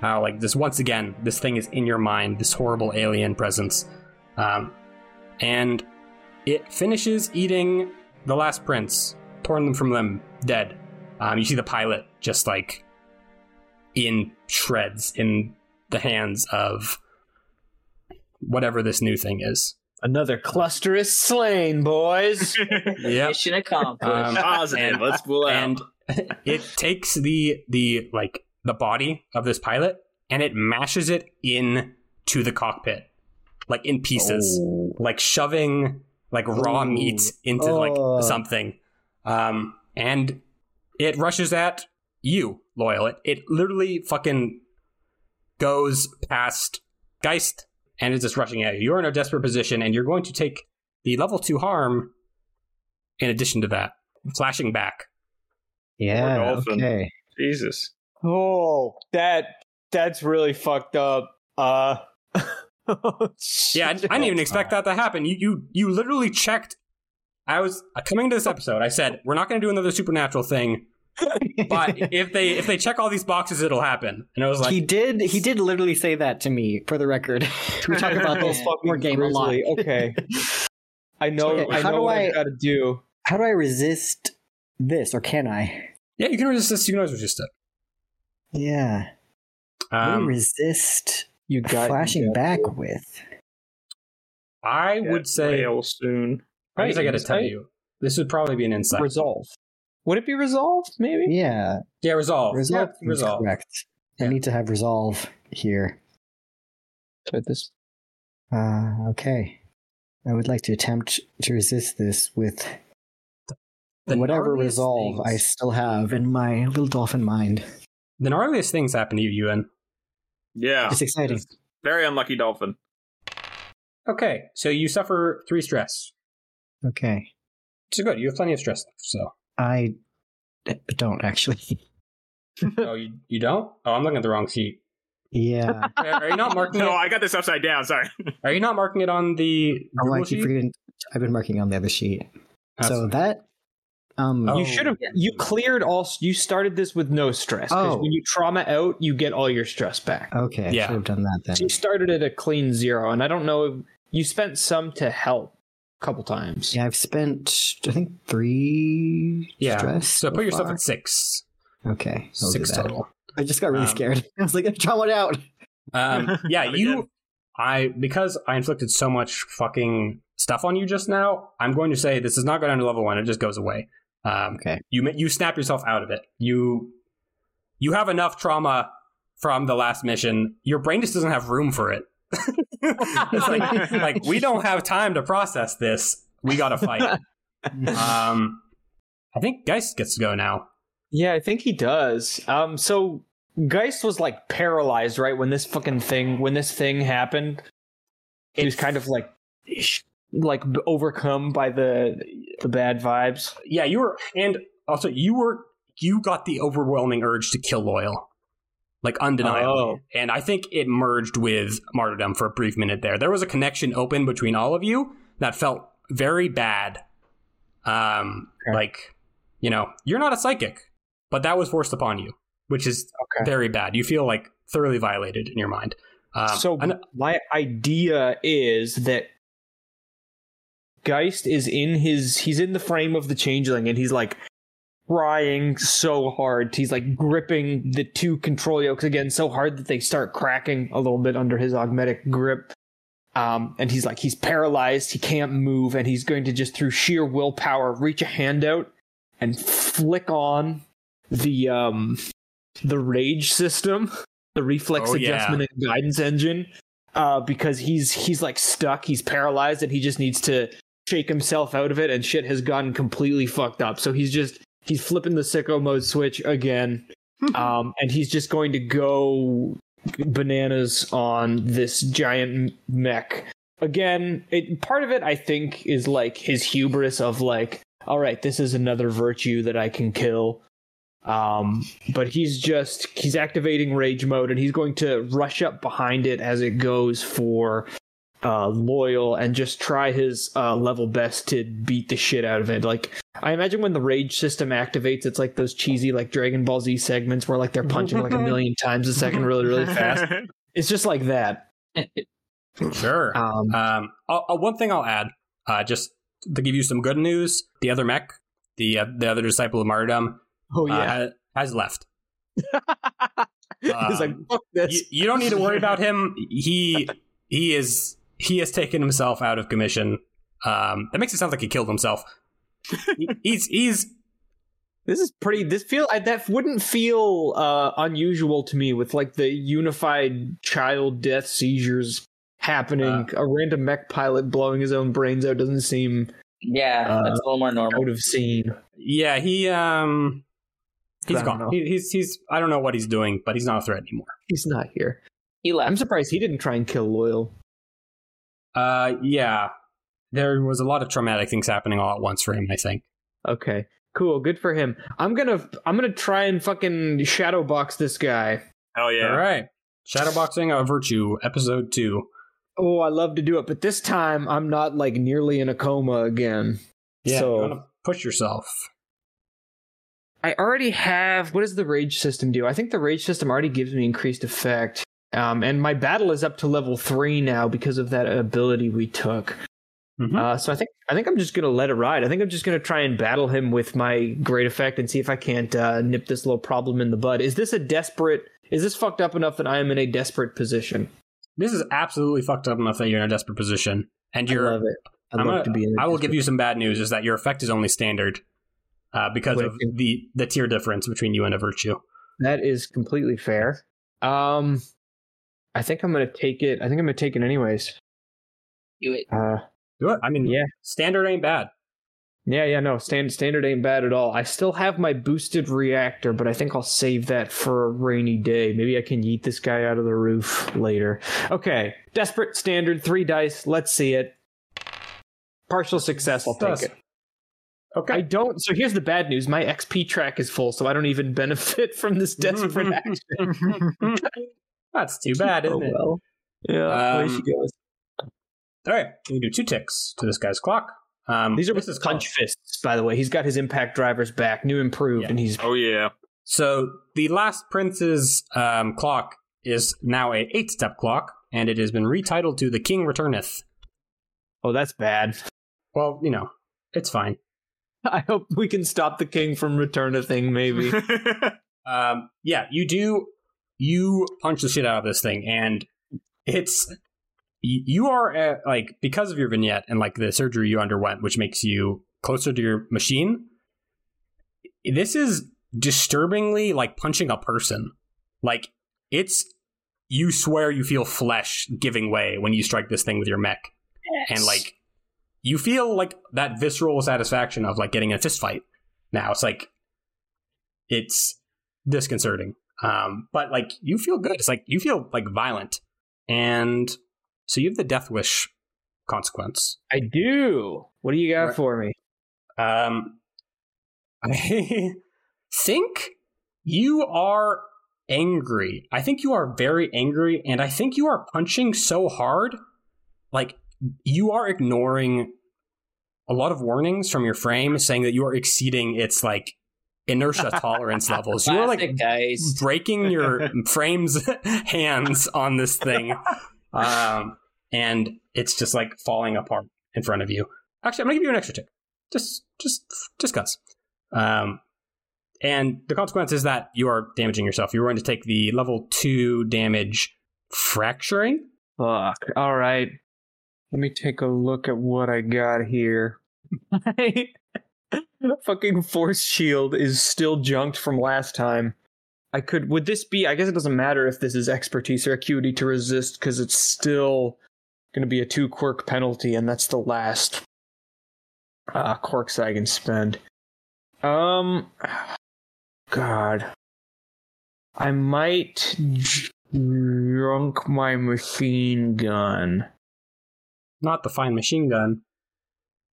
How like this once again this thing is in your mind, this horrible alien presence, um, and it finishes eating the last prince, torn them from limb, dead. Um, you see the pilot just like in shreds in the hands of whatever this new thing is. Another cluster is slain, boys. Yep. Mission accomplished. Um, Positive. and- Let's pull out. and it takes the the like the body of this pilot and it mashes it in to the cockpit like in pieces Oh. like shoving like raw Ooh. meat into Oh. like something um and it rushes at you loyal it, it literally fucking goes past geist and is just rushing at you you're in a desperate position and you're going to take the level 2 harm in addition to that flashing back Yeah. dolphin. Okay. Jesus. oh, that that's really fucked up. Uh Yeah, I, I didn't even expect that to happen. You you you literally checked. I was uh, coming to this episode. I said we're not going to do another supernatural thing, but if they if they check all these boxes, it'll happen. And I was like, he did. He did literally say that to me. For the record, we talk about this more game a lot. Okay. I know Okay, I how know do what I- I've got to do. How do I resist this, or can I? Yeah, you can resist this. You can always resist it. Yeah. what do you Um, resist You got flashing you got back to. with? I would say. Rail soon. I guess I got to tell you. This would probably be an insight. resolve. Would it be resolved? Maybe. Yeah. yeah, resolve. Resolve. Yeah, resolve. Correct. I need to have resolve here. But this Uh, okay. I would like to attempt to resist this with The whatever gnarliest resolve I still have in my little dolphin mind. The gnarliest things happen to you, Ewan. Yeah. It's exciting. Very unlucky dolphin. Okay, so you suffer three stress. Okay. So good. You have plenty of stress left. So. I don't actually. oh, you, you don't? Oh, I'm looking at the wrong sheet. Yeah. Are are you not marking No, it? I got this upside down. Sorry. Are you not marking it on the Oh, I keep sheet? Forgetting. I've been marking on the other sheet. That's so fine. that. Um. Oh. you should have you cleared all you started this with no stress because Oh. when you trauma out you get all your stress back Okay. I Yeah. should have done that then. so you started at a clean zero and i don't know if you spent some to help a couple times Yeah, I've spent I think three Yeah. stress. So put yourself far. at six. okay. I'll Six total. I just got really Um, scared. I was like, I'm traumatized out. Um, yeah, you. I because I inflicted so much fucking stuff on you just now. I'm going to say this does not go down to level one. It just goes away. Um, Okay. You you snap yourself out of it. You you have enough trauma from the last mission. Your brain just doesn't have room for it. it's like like we don't have time to process this. We got to fight. um, I think Geist gets to go now. yeah i think he does um so geist was like paralyzed right when this fucking thing when this thing happened he was kind of like like overcome by the the bad vibes Yeah, you were, and also you were, you got the overwhelming urge to kill Loyal, like undeniably. Oh. And I think it merged with Martyrdom for a brief minute there. There was a connection open between all of you that felt very bad. Um, Okay. like, you know, you're not a psychic, but that was forced upon you, which is okay very bad. You feel like thoroughly violated in your mind. Um, so and- my idea is that Geist is in his he's in the frame of the changeling and he's like crying so hard. He's like gripping the two control yokes again so hard that they start cracking a little bit under his augmetic grip. Um, and he's like he's paralyzed, he can't move, and he's going to just through sheer willpower reach a hand out and flick on the um the rage system, the reflex Oh, yeah. adjustment and guidance engine. uh, because he's he's like stuck, he's paralyzed, and he just needs to shake himself out of it. And shit has gotten completely fucked up. So he's just he's flipping the sicko mode switch again, um, and he's just going to go bananas on this giant mech again. It, part of it, I think, is like his hubris of like, all right, this is another virtue that I can kill. Um, but he's just he's activating rage mode and he's going to rush up behind it as it goes for uh loyal and just try his uh level best to beat the shit out of it. Like I imagine when the rage system activates, it's like those cheesy like Dragon Ball Z segments where like they're punching like a million times a second really, really fast. It's just like that. Sure. Um Um, uh, uh, one thing I'll add, uh, just to give you some good news, the other mech, the uh, the other disciple of martyrdom, oh uh, yeah. ha- has left. He's like um, fuck this. You, you don't need to worry about him. He he is he has taken himself out of commission. Um, that makes it sound like he killed himself. He- he's he's This is pretty. This feel I, that wouldn't feel uh, unusual to me with like the unified child death seizures happening. a random mech pilot blowing his own brains out doesn't seem Yeah, Uh, that's a little more normal. out of scene. yeah he um he's I don't gone. He, he's he's I don't know what he's doing, but he's not a threat anymore. He's not here. He left. I'm surprised he didn't try and kill Loyal. Uh, yeah, there was a lot of traumatic things happening all at once for him. I think. Okay, cool, good for him. I'm gonna I'm gonna try and fucking shadow box this guy. Hell yeah. All right, shadowboxing a virtue, episode two. Oh, I love to do it, but this time I'm not like nearly in a coma again. Yeah, So- you want to push yourself. I already have. What does the rage system do? I think the rage system already gives me increased effect. Um, and my battle is up to level three now because of that ability we took. Mhm. Uh, so I think I think I'm just gonna let it ride. I think I'm just gonna try and battle him with my great effect and see if I can't uh, nip this little problem in the bud. Is this a desperate? Is this fucked up enough that I am in a desperate position? This is absolutely fucked up enough that you're in a desperate position, and you're. I love it. I'm love gonna- to be in. a I will give you some bad news: is that your effect is only standard, uh, because What of the the tier difference between you and a virtue. That is completely fair. Um, I think I'm gonna take it. I think I'm gonna take it anyways. Do it. Uh, Do it. I mean, Yeah. standard ain't bad. Yeah, yeah, no, stand, standard ain't bad at all. I still have my boosted reactor, but I think I'll save that for a rainy day. Maybe I can yeet this guy out of the roof later. Okay, desperate standard, three dice. Let's see it. Partial success, I'll take it. Okay. I don't. So here's the bad news: my XP track is full, so I don't even benefit from this desperate action. That's too bad, isn't oh it? well. Yeah, away she Um, goes. All right, we do two ticks to this guy's clock. Um, These are this with is punch fists, by the way. He's got his impact drivers back, new improved, Yeah. and he's Oh yeah. So the last prince's um, clock is now a eight step clock, and it has been retitled to "The King Returneth." oh, that's bad. Well, you know, it's fine. I hope we can stop the king from return a thing, maybe. Um, yeah, you do. You punch the shit out of this thing, and it's you are uh, like because of your vignette and like the surgery you underwent, which makes you closer to your machine. This is disturbingly like punching a person. Like it's you swear you feel flesh giving way when you strike this thing with your mech, and like you feel like that visceral satisfaction of like getting a fist fight. Now it's like it's disconcerting. Um, but like you feel good. It's like you feel like violent, and so you have the death wish consequence. I do. What do you got Right. for me? Um, I think you are angry. I think you are very angry, and I think you are punching so hard, like you are ignoring a lot of warnings from your frame saying that you are exceeding its like inertia tolerance levels. You are like Classic guys. breaking your frame's hands on this thing, um, and it's just like falling apart in front of you. Actually, I'm gonna give you an extra tick, just, just, just cause. Um, and the consequence is that you are damaging yourself. You're going to take the level two damage, fracturing. Fuck. All right. Let me take a look at what I got here. My fucking force shield is still junked from last time. I could. Would this be? I guess it doesn't matter if this is expertise or acuity to resist because it's still going to be a two quirk penalty, and that's the last uh, quirks I can spend. Um, God, I might drunk my machine gun. Not the fine machine gun.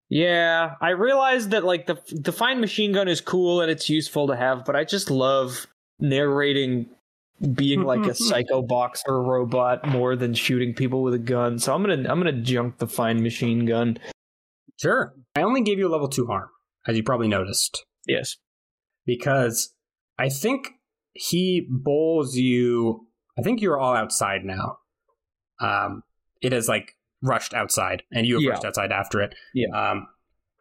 Yeah, I realize that like the the fine machine gun is cool and it's useful to have, but I just love narrating being like a psycho boxer robot more than shooting people with a gun. So I'm gonna I'm gonna junk the fine machine gun. Sure. I only gave you a level two harm, as you probably noticed, Yes. because I think he bowls you. I think you're all outside now. Um, it is like rushed outside, and you have Yeah. rushed outside after it. Yeah. Um,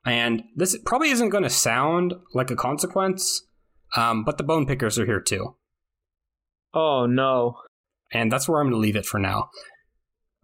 and this probably isn't going to sound like a consequence, um, but the bone pickers are here too. Oh no. And that's where I'm going to leave it for now.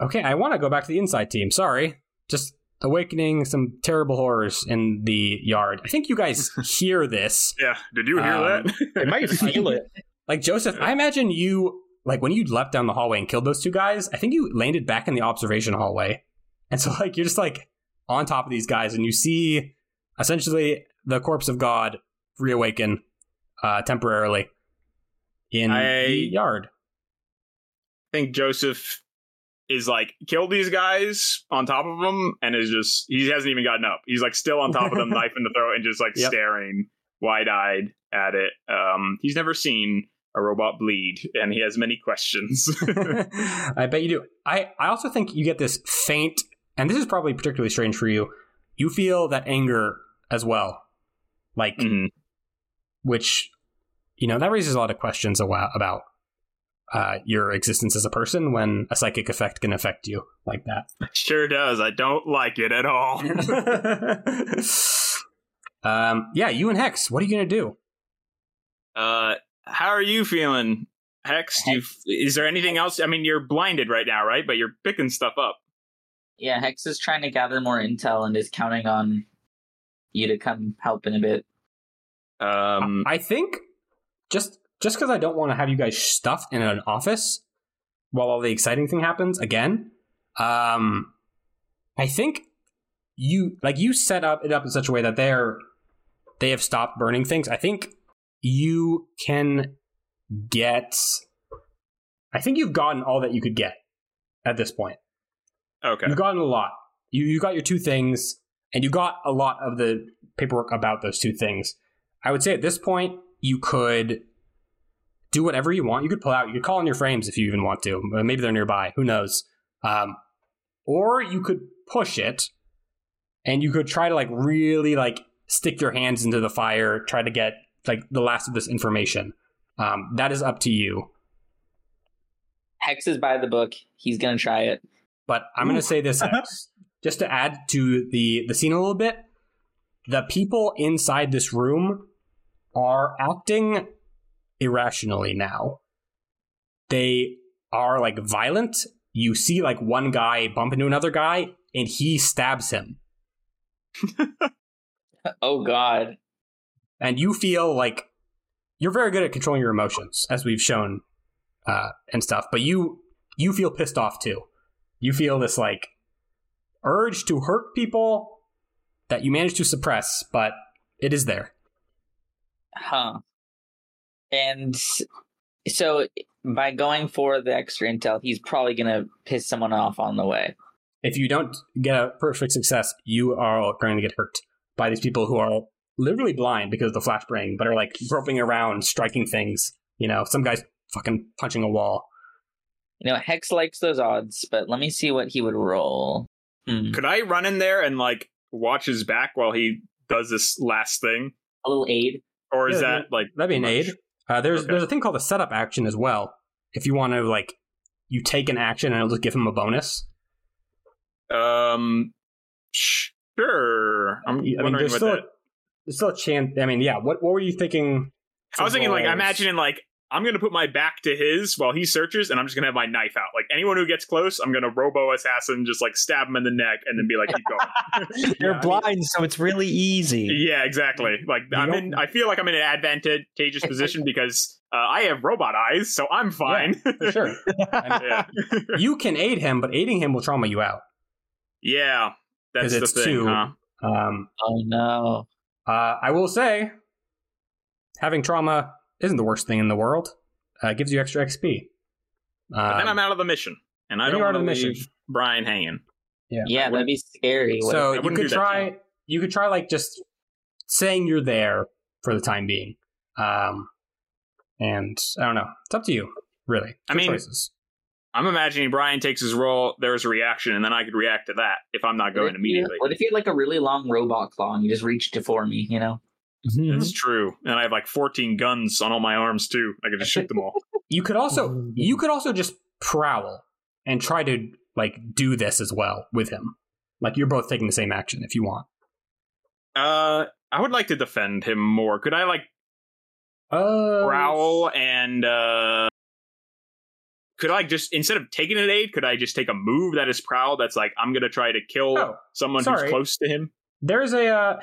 Okay, I want to go back to the inside team. Sorry. Just awakening some terrible horrors in the yard. I think you guys hear this. Yeah. Did you hear Um, that? I might feel it. Like, Joseph, I imagine you, like, when you leapt down the hallway and killed those two guys, I think you landed back in the observation hallway. And so, like, you're just, like, on top of these guys, and you see essentially the corpse of God reawaken uh, temporarily in I- the yard. I think Joseph is like killed these guys on top of him and is just he hasn't even gotten up. He's like still on top of them, knife in the throat, and just like Yep. staring wide eyed at it. Um, he's never seen a robot bleed, and he has many questions. I bet you do. I, I also think you get this faint, and this is probably particularly strange for you. You feel that anger as well. Like, Mhm. which, you know, that raises a lot of questions a while, about uh, your existence as a person when a psychic effect can affect you like that. Sure does. I don't like it at all. um, yeah, you and Hex, what are you going to do? Uh, how are you feeling, Hex? Do you, is there anything else? I mean, you're blinded right now, right? But you're picking stuff up. Yeah, Hex is trying to gather more intel and is counting on you to come help in a bit. Um, I think just just because I don't want to have you guys stuffed in an office while all the exciting thing happens again. Um, I think you like you set up it up in such a way that they're they have stopped burning things. I think you can get. I think you've gotten all that you could get at this point. okay. You've gotten a lot. You you got your two things, and you got a lot of the paperwork about those two things. I would say at this point you could do whatever you want. You could pull out. You could call on your frames if you even want to. Uh, Maybe they're nearby. Who knows? Um, or you could push it, and you could try to like really like stick your hands into the fire. Try to get like the last of this information. Um, that is up to you. Hex is by the book. He's gonna try it. But I'm going to say this Alex, just to add to the the scene a little bit. The people inside this room are acting irrationally now. They are like violent. You see like one guy bump into another guy and he stabs him. Oh God. And you feel like you're very good at controlling your emotions as we've shown uh and stuff, but you you feel pissed off too. You feel this like urge to hurt people that you manage to suppress, but it is there. Huh. And so by going for the extra intel, he's probably gonna piss someone off on the way. If you don't get a perfect success, you are going to get hurt by these people who are literally blind because of the flash brain, but are like groping around, striking things. You know, some guy's fucking punching a wall. You know, Hex likes those odds, but let me see what he would roll. Hmm. Could I run in there and like watch his back while he does this last thing, A little aid. or is Yeah, that like That'd be an much? aid. Uh, there's Okay. there's a thing called a setup action as well. If you want to like, you take an action and it'll just give him a bonus. Um, sure. I'm I mean, wondering there's what still that. A, there's still a chance. I mean, yeah. What what were you thinking? I was thinking like, Rolls. imagining like I'm gonna put my back to his while he searches, and I'm just gonna have my knife out. Like anyone who gets close, I'm gonna robo assassin, just like stab him in the neck, and then be like, keep going. You're Yeah, I mean- blind, so it's really easy. yeah, exactly. Like You I'm don't- in. I feel like I'm in an advantageous position because uh, I have robot eyes, so I'm fine. For sure. yeah, you can aid him, but aiding him will trauma you out. yeah, that's the it's thing, two. huh? Um, Oh no. Uh, I will say, having trauma isn't the worst thing in the world. Uh, it gives you extra XP. But then Um, I'm out of the mission, and I don't want to the leave mission. Brian hanging. Yeah, yeah, that'd be scary. So you could try. You could try like just saying you're there for the time being. Um, and I don't know. It's up to you, really. I mean, choices. I'm imagining Brian takes his role. There's a reaction, and then I could react to that if I'm not going if you- immediately. What if you had like a really long robot claw and you just reached it for me? You know. That's true, and I have like 14 guns on all my arms too. I could just shoot them all. you could also you could also just prowl and try to like do this as well with him. Like you're both taking the same action if you want. Uh, I would like to defend him more. Could I like Uh, prowl and uh could I just instead of taking an aid, could I just take a move that is prowl that's like I'm gonna try to kill Oh, someone sorry. who's close to him? There's a uh,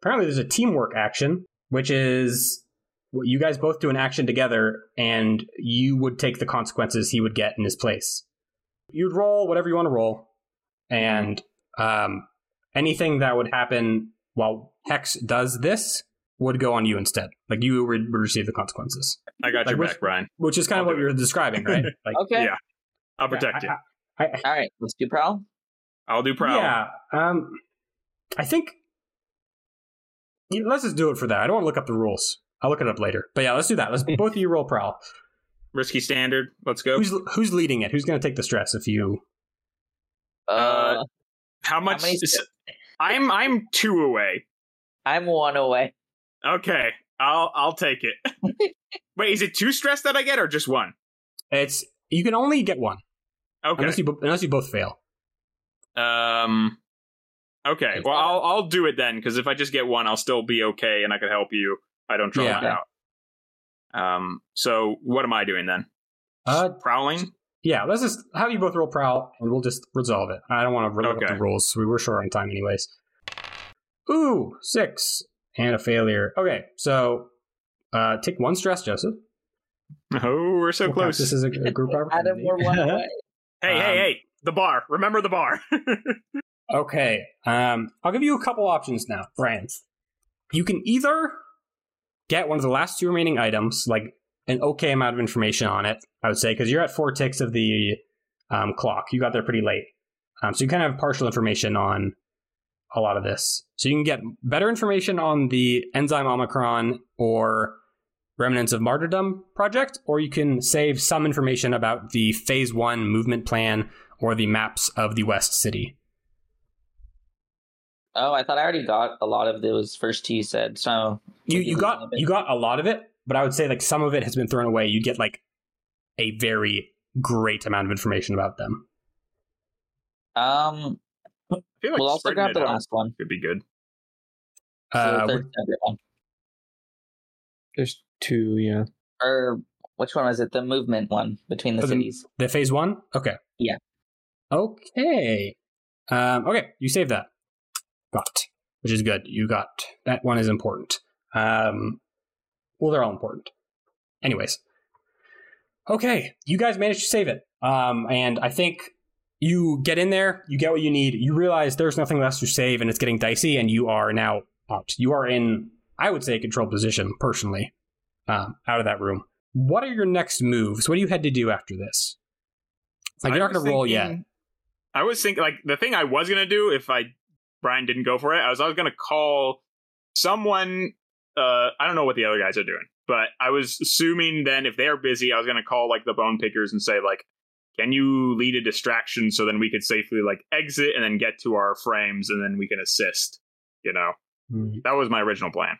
apparently there's a teamwork action, which is what you guys both do an action together, and you would take the consequences he would get in his place. You'd roll whatever you want to roll, and um, anything that would happen while Hex does this would go on you instead. Like you would would receive the consequences, I got Like, your which- back, Brian. which is kind I'll of what you're describing, right? Like, Okay. Yeah. I'll protect yeah, you. I- I- All right. Let's do prowl. I'll do prowl. Yeah. Um, I think. Yeah, let's just do it for that. I don't want to look up the rules. I'll look it up later. But yeah, let's do that. Let's both of you roll prowl. Risky standard. Let's go. Who's who's leading it? Who's going to take the stress if you? Uh, How much? many is- I'm I'm two away. I'm one away. Okay, I'll I'll take it. Wait, is it two stress that I get or just one? It's you can only get one Okay. unless you unless you both fail. Um. Okay. Well, I'll I'll do it then because if I just get one, I'll still be okay, and I can help you. I don't trauma Yeah. out. Um. So what am I doing then? Uh, Prowling. yeah. Let's just have you both roll prowl, and we'll just resolve it. I don't want to look Okay. up the rules. So we were short on time, anyways. Ooh, six and a failure. Okay, so uh, take one stress, Joseph. Oh, we're so We'll close. This is a, a group Adam, opportunity. we're one away. hey, um, hey, hey! The bar. Remember the bar. Okay. Um, I'll give you a couple options now, Brian. You can either get one of the last two remaining items, like an okay amount of information on it, I would say, because you're at four ticks of the um, clock. You got there pretty late. Um, so you kind of have partial information on a lot of this. So you can get better information on the enzyme Omicron or Remnants of Martyrdom project, or you can save some information about the phase one movement plan or the maps of the West City. Oh, I thought I already got a lot of those first two you said. So you you got you got a lot of it, but I would say like some of it has been thrown away. You get like a very great amount of information about them. um, I feel like we'll also spreading grab the last one. could be good. So Uh, the third. There's two, yeah. Or which one was it? The movement one between the For the- cities. the phase one. Okay. Yeah. Okay. Um, okay, you saved that. Got it, which is good. You got that one is important. Um, well, they're all important. Anyways. Okay, you guys managed to save it. Um, and I think you get in there, you get what you need, you realize there's nothing left to save, and it's getting dicey, and you are now out. You are in, I would say, a controlled position, personally, um, out of that room. What are your next moves? What do you had to do after this? Like, you're not going to roll yet. I was thinking like the thing I was gonna do if I Brian didn't go for it. I was I was gonna call someone. Uh, I don't know what the other guys are doing, but I was assuming then if they're busy, I was gonna call like the bone pickers and say like, "Can you lead a distraction so then we could safely like exit and then get to our frames and then we can assist." You know, Mhm. that was my original plan.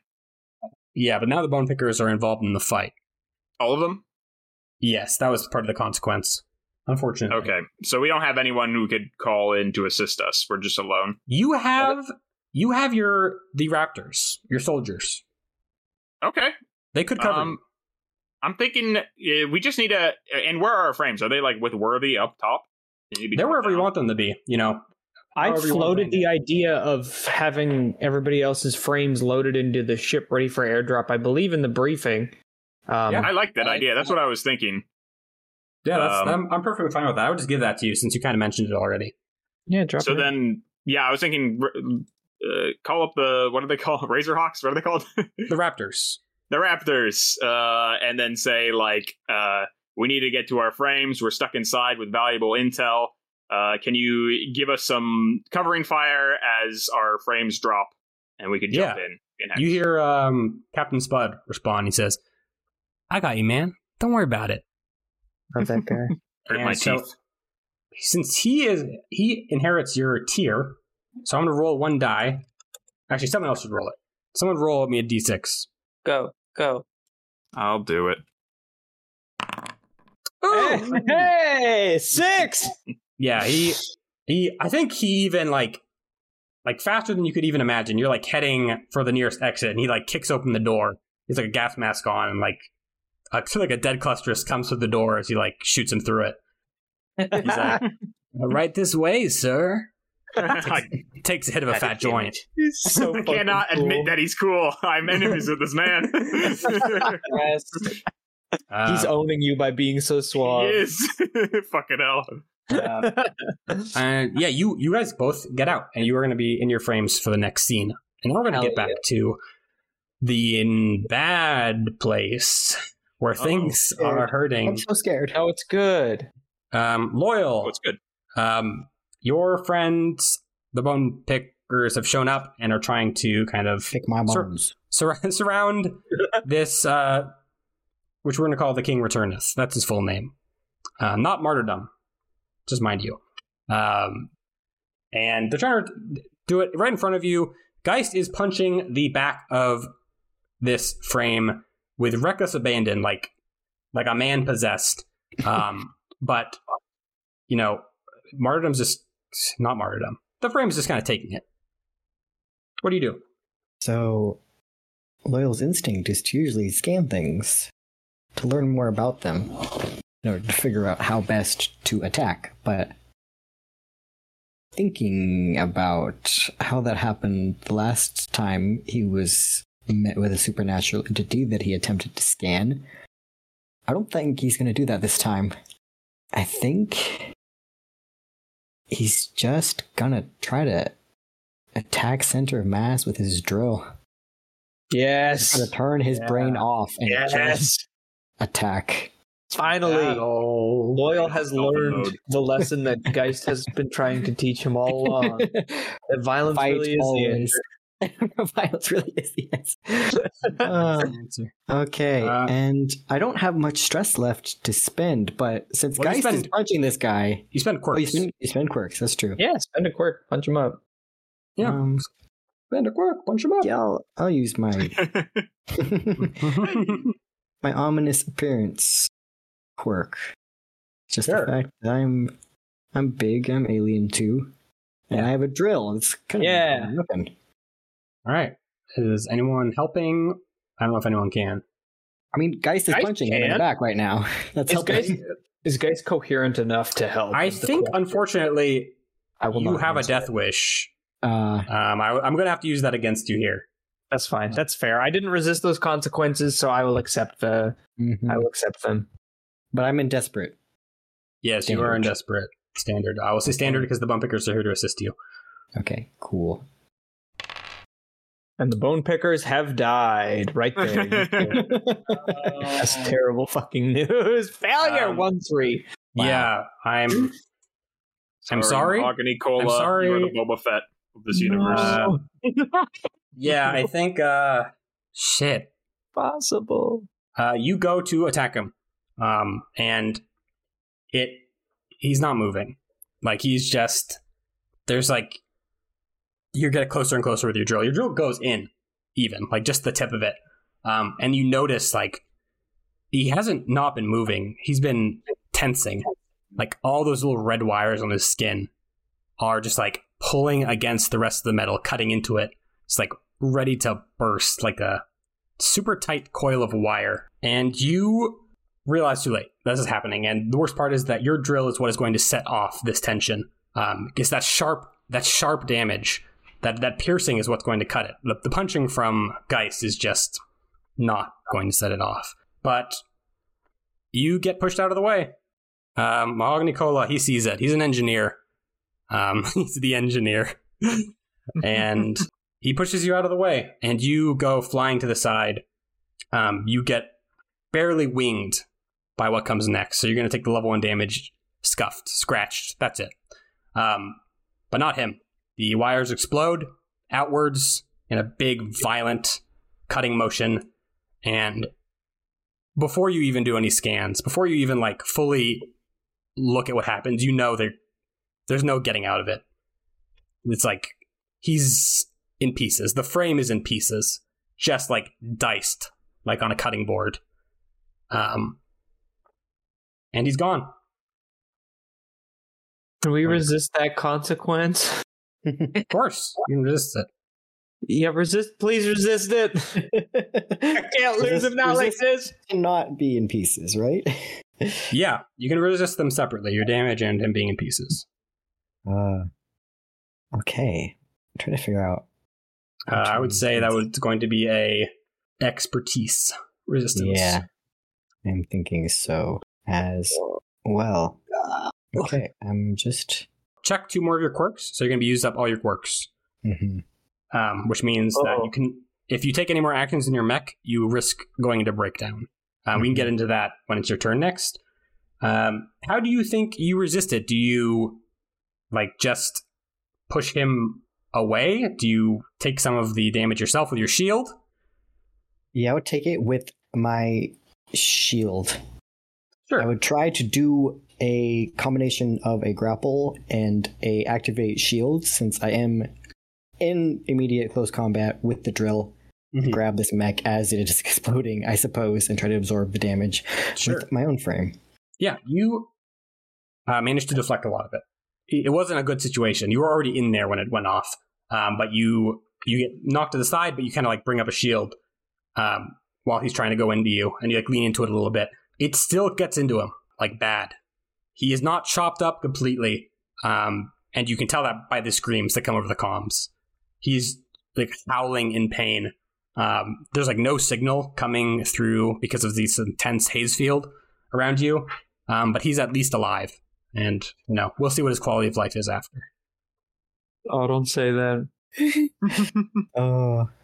Yeah, but now the bone pickers are involved in the fight. All of them. Yes, that was part of the consequence. Unfortunately. Okay, so we don't have anyone who could call in to assist us. We're just alone. You have you have your the raptors, your soldiers. Okay. They could cover Um. I'm thinking uh, we just need to. And where are our frames? Are they like with Worthy up top? They need to be They're dropped wherever you want them to be. You know, I However you wanna floated the idea of having everybody else's frames loaded into the ship ready for airdrop. I believe in the briefing. Um, Yeah. I like that I- idea. That's what I was thinking. yeah, that's, Um, I'm, I'm perfectly fine with that. I would just give that to you since you kind of mentioned it already. yeah, drop So it. then, yeah, I was thinking, uh, call up the what do they call Razorhawks? What are they called? The Raptors. The Raptors, uh, and then say like, uh, we need to get to our frames. We're stuck inside with valuable intel. Uh, can you give us some covering fire as our frames drop, and we could jump Yeah. in? in hex? You hear um, Captain Spud respond. He says, "I got you, man. Don't worry about it." Not that guy. Hurt And my so- teeth. Since he is he inherits your tier, so I'm going to roll one die. Actually, someone else should roll it. Someone roll me a d6. Go, go. I'll do it. hey, hey, six. Yeah, he he. I think he even like like faster than you could even imagine. You're like heading for the nearest exit, and he like kicks open the door. He's like a gas mask on, and like a, feel like a dead clusterist comes through the door as he like shoots him through it. He's like, "Right this way, sir." I Takes a hit of a fat joint. He's so I cannot fucking admit that he's cool. I'm enemies with this man. Yes. Uh, He's owning you by being so he suave. is. Fucking hell. uh, uh, yeah, you you guys both get out, and you are going to be in your frames for the next scene. And we're going to get back to the in bad place where Uh-oh. things are hurting. I'm so scared. no, it's good. Um, loyal, Oh, it's good. um, your friends, the bone pickers, have shown up and are trying to kind of Pick my Sir- bones. sur- surround this, uh, which we're going to call the King Returneth. That's his full name. Uh, not martyrdom, just mind you. Um, and they're trying to do it right in front of you. Geist is punching the back of this frame with reckless abandon, like like a man possessed. Um, but you know, martyrdom's just not martyrdom. The frame's just kind of taking it. What do you do? So, Loyal's instinct is to usually scan things to learn more about them in order to figure out how best to attack. But thinking about how that happened the last time he was met with a supernatural entity that he attempted to scan, I don't think he's going to do that this time. I think he's just gonna try to attack center of mass with his drill. Yes. Gonna turn his Yeah. brain off and Yes. just attack. Finally, Battle. Loyal has Stealth learned mode. the lesson that Geist has been trying to teach him all along. That violence Fight really is the always. answer. Violence really is the answer. Uh, okay, Uh, and I don't have much stress left to spend, but since What do you Geist is punching this guy, You spend oh, you quirks. spend, you spend quirks. That's true. Yeah, spend a quirk, punch him up. Yeah. Um, spend a quirk. Punch him up. yeah, I'll, I'll use my my ominous appearance quirk. Just Sure. the fact that I'm I'm big, I'm alien too. And I have a drill. It's kind of Yeah. a weapon. All right. Is anyone helping? I don't know if anyone can. I mean, Geist is Geist punching him in the back right now. That's Is helping. Geist, is Geist coherent enough to help? I think, unfortunately, I will you have a death it. wish. Uh, Um, I, I'm going to have to use that against you here. That's fine. That's fair. I didn't resist those consequences, so I will accept the. mhm. I will accept them. But I'm in desperate. Yes, you are in desperate. Standard. I will say standard because the bone pickers are here to assist you. Okay, cool. And the bone pickers have died right there. That's terrible fucking news. Failure. Um, One three. Wow. Yeah, I'm. I'm sorry. Mahogany Cola. I'm sorry. You're the Boba Fett of this universe. Uh, Yeah, I think. uh Shit. Possible. Uh, you go to attack him, um, and it. He's not moving. Like he's just. There's like. You get closer and closer with your drill. Your drill goes in, even like just the tip of it, um, and you notice like he hasn't not been moving. He's been tensing. Like all those little red wires on his skin are just like pulling against the rest of the metal, cutting into it. It's like ready to burst, like a super tight coil of wire, and you realize too late this is happening. And the worst part is that your drill is what is going to set off this tension. Um, because that sharp, that sharp damage, that that piercing is what's going to cut it. The, the punching from Geist is just not going to set it off. But you get pushed out of the way. Um, Mahogany Cola, he sees it. He's an engineer. Um, he's the engineer. and he pushes you out of the way, and you go flying to the side. Um, you get barely winged by what comes next. So you're going to take the level one damage, scuffed, scratched. That's it. Um, but not him. The wires explode outwards in a big, violent cutting motion. And before you even do any scans, before you even like fully look at what happens, you know there there's no getting out of it. It's like he's in pieces. The frame is in pieces, just like diced, like on a cutting board. Um, and he's gone. Can we resist that consequence? Of course, you can resist it. Yeah, resist. Please resist it. I can't lose Resist- him now like this. Not be in pieces, right? Yeah, you can resist them separately. Your damage and him being in pieces. Uh, okay. I'm trying to figure out. Uh, I would say that was going to be a expertise resistance. Yeah. I'm thinking so as well. Okay, I'm just. Check two more of your quirks, so you're going to be used up all your quirks. mhm. um, which means that Uh-oh. you can, if you take any more actions in your mech, you risk going into breakdown. Uh, We can get into that when it's your turn next. Um, how do you think you resist it? Do you like just push him away? Do you take some of the damage yourself with your shield? Yeah, I would take it with my shield. Sure. I would try to do a combination of a grapple and a activate shield since I am in immediate close combat with the drill. Mhm. Grab this mech as it is exploding, I suppose, and try to absorb the damage Sure. with my own frame. Yeah, you uh, managed to deflect a lot of it. It it wasn't a good situation. You were already in there when it went off, um, but you you get knocked to the side, but you kind of like bring up a shield um, while he's trying to go into you, and you like lean into it a little bit. It still gets into him like bad. He is not chopped up completely, um, and you can tell that by the screams that come over the comms. He's like howling in pain. Um, there's like no signal coming through because of this intense haze field around you, um, but he's at least alive. And you know, we'll see what his quality of life is after. Oh, don't say that. Oh,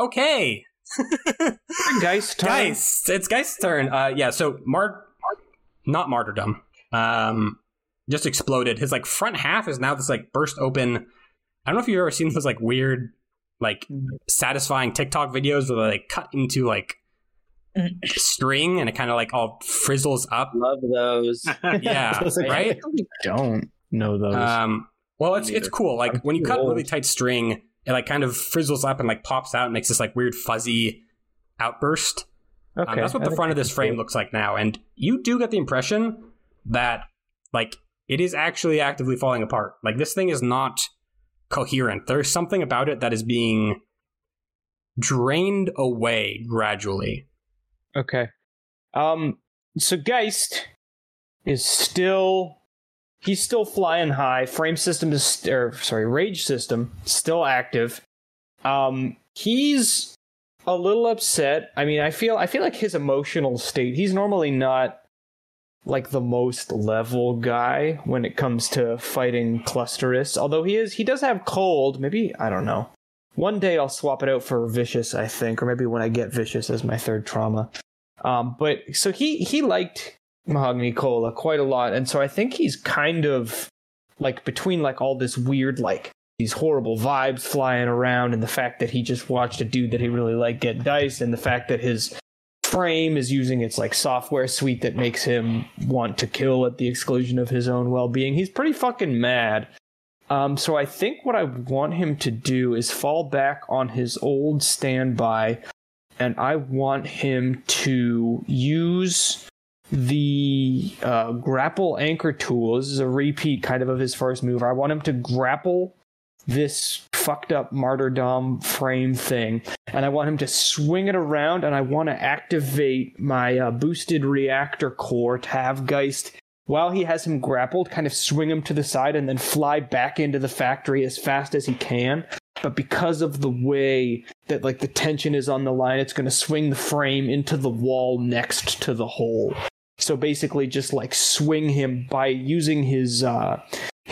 Okay, Geist time. Geist, it's Geist's turn. Uh, yeah, so Mart, not martyrdom, um, just exploded. His like front half is now this like burst open. I don't know if you've ever seen those like weird, like satisfying TikTok videos where they like cut into like string and it kind of like all frizzles up. Love those. Yeah, Those are right. Don't know those. Um, well, it's it's cool. Like I'm when you cut old. really tight string, it like kind of frizzles up and like pops out and makes this like weird fuzzy outburst. Um, that's what I the front of this frame looks like now, and you do get the impression that like it is actually actively falling apart. Like this thing is not coherent. There's something about it that is being drained away gradually. Okay. Um. So Geist is still he's still flying high. Frame system is st- or sorry, rage system still active. Um. He's a little upset. I mean, I feel I feel like his emotional state. He's normally not like the most level guy when it comes to fighting clusterists. Although he is, he does have cold. Maybe I don't know. One day I'll swap it out for vicious. I think, or maybe when I get vicious as my third trauma. Um, but so he he liked Mahogany Cola quite a lot, and so I think he's kind of like between like all this weird like these horrible vibes flying around, and the fact that he just watched a dude that he really liked get diced, and the fact that his frame is using its like software suite that makes him want to kill at the exclusion of his own well-being. He's pretty fucking mad. Um, so I think what I want him to do is fall back on his old standby and I want him to use the uh, grapple anchor tool. This is a repeat kind of of his first move. I want him to grapple this fucked up martyrdom frame thing, and I want him to swing it around, and I want to activate my uh, boosted reactor core to have Geist. While he has him grappled, kind of swing him to the side and then fly back into the factory as fast as he can. But because of the way that like the tension is on the line, it's going to swing the frame into the wall next to the hole. So basically, just like swing him by using his uh,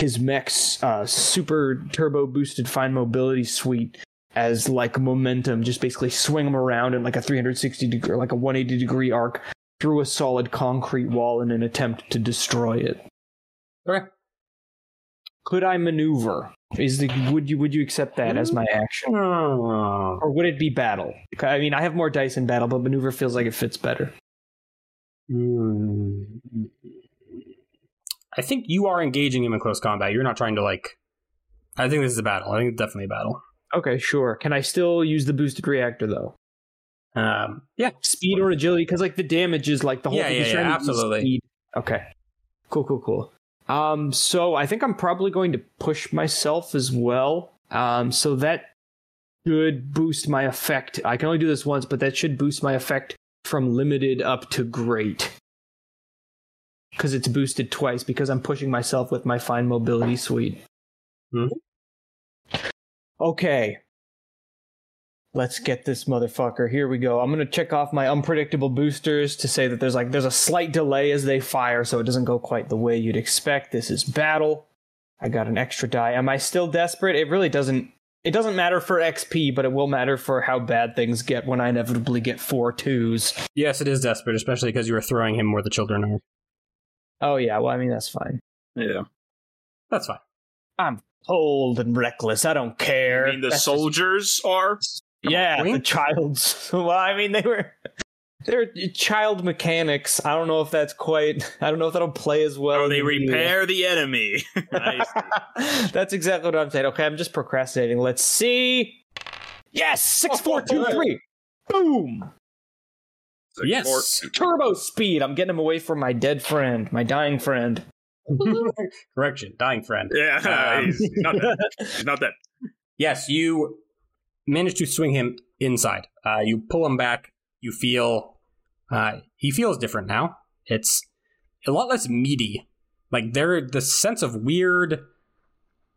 his mech's uh, super turbo boosted fine mobility suite as like momentum. Just basically swing him around in like a 360 degree, like a 180 degree arc through a solid concrete wall in an attempt to destroy it. Okay. Could I maneuver? Is the would you would you accept that as my action, or would it be battle? I mean, I have more dice in battle, but maneuver feels like it fits better. Hmm. I think you are engaging him in close combat. You're not trying to like. I think this is a battle. I think it's definitely a battle. Okay, sure. Can I still use the boosted reactor though? Um, yeah, Speed or agility? Because like the damage is like the whole. Yeah, thing. yeah, yeah, trying to use absolutely. speed. Okay. Cool, cool, cool. Um, so I think I'm probably going to push myself as well. Um, so that should boost my effect. I can only do this once, but that should boost my effect from limited up to great. Because it's boosted twice because I'm pushing myself with my fine mobility suite. Mhm. Okay. Let's get this motherfucker. Here we go. I'm gonna check off my unpredictable boosters to say that there's like there's a slight delay as they fire, so it doesn't go quite the way you'd expect. This is battle. I got an extra die. Am I still desperate? It really doesn't it doesn't matter for XP, but it will matter for how bad things get when I inevitably get four twos. yes, it is desperate, especially because you are throwing him where the children are. Oh yeah, well I mean that's fine. Yeah. That's fine. I'm old and reckless. I don't care. I mean, the That's just- soldiers are. Yeah, the Wink. child's. Well, I mean, they were they're child mechanics. I don't know if that's quite. I don't know if that'll play as well. Oh, they in the- repair the enemy. That's exactly what I'm saying. Okay, I'm just procrastinating. Let's see. Yes, six, oh, four, two, three. Boom! Six, Yes. four- Turbo speed. I'm getting him away from my dead friend, my dying friend. Correction, dying friend. Yeah, Um, he's, he's not dead. He's not dead. Yes, you manage to swing him inside. Uh, you pull him back. You feel uh, he feels different now. It's a lot less meaty. Like there, the sense of weird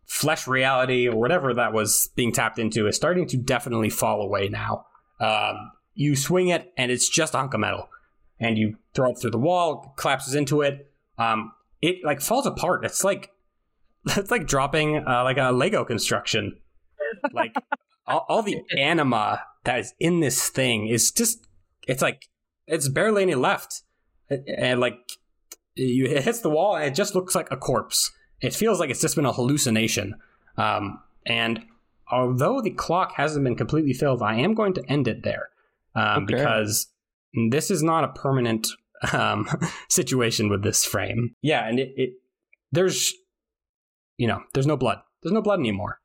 flesh reality or whatever that was being tapped into is starting to definitely fall away now. Um, you swing it, and it's just a hunk of metal, and you throw it through the wall, collapses into it. Um, it like falls apart. It's like it's like dropping uh, like a Lego construction. Like all, all the anima that is in this thing is just it's like it's barely any left, and, and, like you it hits the wall and it just looks like a corpse. It feels like it's just been a hallucination. Um, and although the clock hasn't been completely filled, I am going to end it there um, Okay. because this is not a permanent um, situation with this frame. Yeah, and it, it there's you know there's no blood. There's no blood anymore.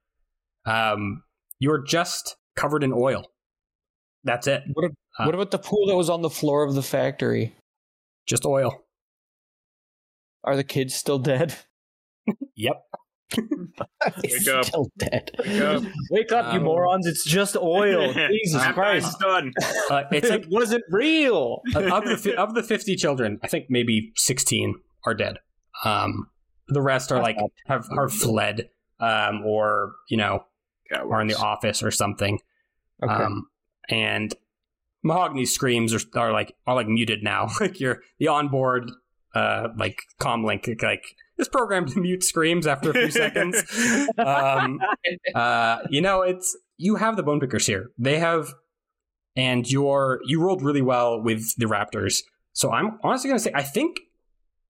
Um, you're just covered in oil. That's it. What, Uh, what about the pool that was on the floor of the factory? Just oil. Are the kids still dead? Yep. Wake up. Still dead. Wake up. Wake up, you Um, morons! It's just oil. Jesus That Christ! done. Uh, it's like it wasn't real. of the fi- of the fifty children, I think maybe sixteen are dead. Um, the rest are like have are fled, um, or you know, Yeah, are in the office or something. Okay. Um, and Mahogany's screams are, are like are like muted now. like you're the onboard uh like comlink like this program to mute screams after a few seconds. Um, uh, you know, it's you have the bone pickers here. They have, and you're you rolled really well with the Raptors. So I'm honestly going to say I think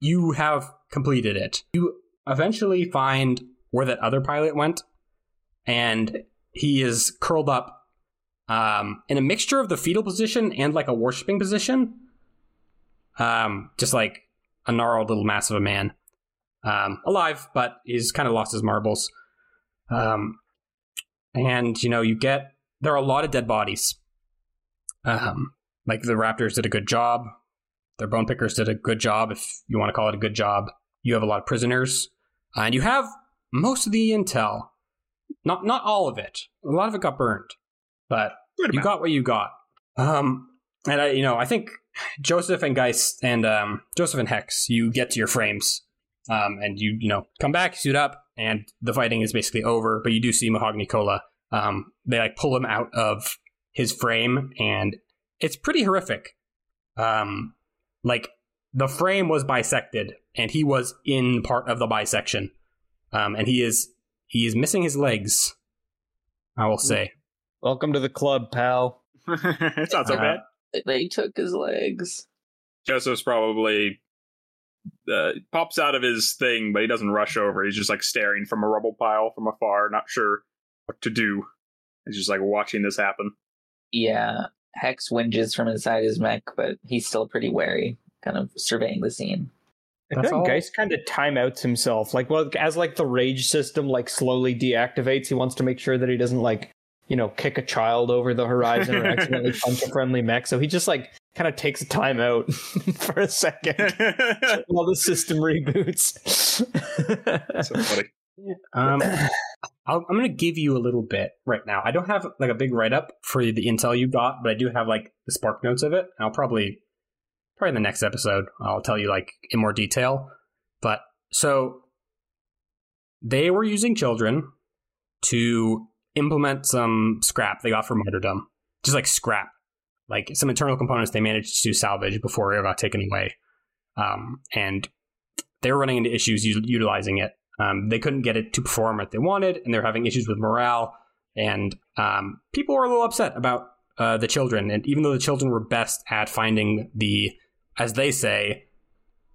you have completed it. You eventually find where that other pilot went, and he is curled up um, in a mixture of the fetal position and like a worshiping position. Um, just like a gnarled little mass of a man. Um, alive, but he's kind of lost his marbles. Um, and you know, you get there are a lot of dead bodies. Um, like the Raptors did a good job. Their bone pickers did a good job, if you want to call it a good job. You have a lot of prisoners, uh, and you have most of the intel. not not all of it. A lot of it got burned, but you got what you got. Um, and I, you know, I think Joseph and Geist and um, Joseph and Hex, you get to your frames, um, and you you know come back, suit up, and the fighting is basically over. But you do see Mahogany Cola. Um, they like pull him out of his frame, and it's pretty horrific. Um, like the frame was bisected, and he was in part of the bisection, um, and he is he is missing his legs. I will say. Welcome to the club, pal. it's not so Uh, bad. They took his legs. Joseph's probably uh, pops out of his thing, but he doesn't rush over. He's just like staring from a rubble pile from afar, not sure what to do. He's just like watching this happen. Yeah, Hex whinges from inside his mech, but he's still pretty wary, kind of surveying the scene. I That's feel all? like Geist kind of timeouts himself. Like, well, as like the rage system like slowly deactivates, he wants to make sure that he doesn't like, you know, kick a child over the horizon or accidentally punch a friendly mech. So he just like kind of takes a time out for a second while the system reboots. so funny. Um, I'll, I'm going to give you a little bit right now. I don't have like a big write up for the intel you got, but I do have like the spark notes of it. And I'll probably, probably in the next episode, I'll tell you like in more detail. But so they were using children to implement some scrap they got from martyrdom, just like scrap, like some internal components they managed to salvage before it got taken away. Um, and they were running into issues utilizing it. Um, they couldn't get it to perform what they wanted, and they're having issues with morale. And um, people were a little upset about uh, the children. And even though the children were best at finding the, as they say,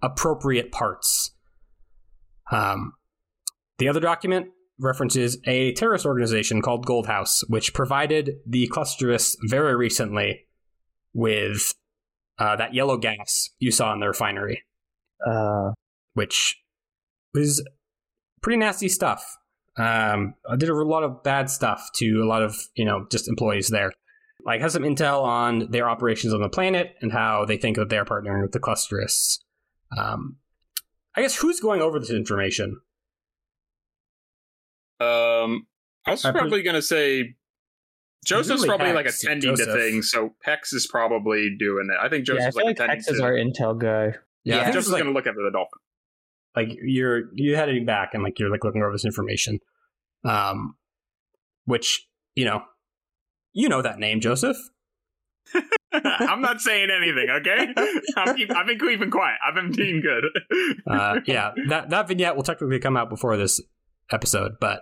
appropriate parts, um, the other document references a terrorist organization called Gold House, which provided the clusterists very recently with uh, that yellow gas you saw in the refinery uh, which was pretty nasty stuff. Um, I did a lot of bad stuff to a lot of you know just employees there. Like has some intel on their operations on the planet and how they think that they're partnering with the clusterists. Um, I guess who's going over this information? Um, I was I pres- probably going to say Joseph's Usually probably like attending Joseph. to things, so Hex is probably doing it. I think yeah, I Joseph's like like attending Hex is to. our intel guy. Yeah, I Yeah, Joseph's like, going to look after the dolphin. like you're you heading back and like you're like looking over this information, um, which you know, you know that name, Joseph. I'm not saying anything, okay? I'm keep, I've been keeping quiet. I've been being good. Uh, yeah, that that vignette will technically come out before this episode, but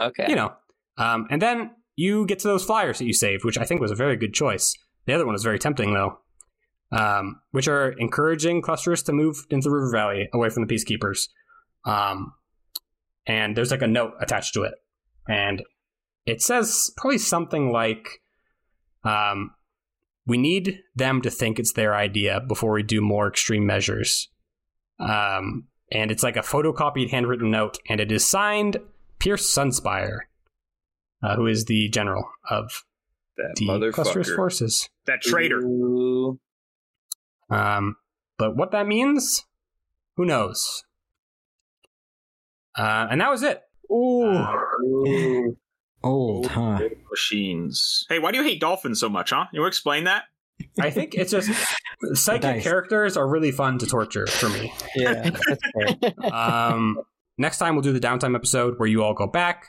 Okay. you know. Um, and then you get to those flyers that you saved, which I think was a very good choice. The other one was very tempting, though, um, which are encouraging clusters to move into the River Valley away from the Peacekeepers. Um, and there's like a note attached to it, and it says probably something like, um, "We need them to think it's their idea before we do more extreme measures." Um, and it's like a photocopied handwritten note, and it is signed Pierce Sunspire, uh, who is the general of that the cluster's forces. That traitor. Ooh. Um, but what that means, who knows? Uh, and that was it. Ooh. Old, huh? Machines. Hey, why do you hate dolphins so much, huh? You want to explain that? I think it's just psychic Nice. characters are really fun to torture for me. Yeah, that's fair. Um, next time we'll do the downtime episode where you all go back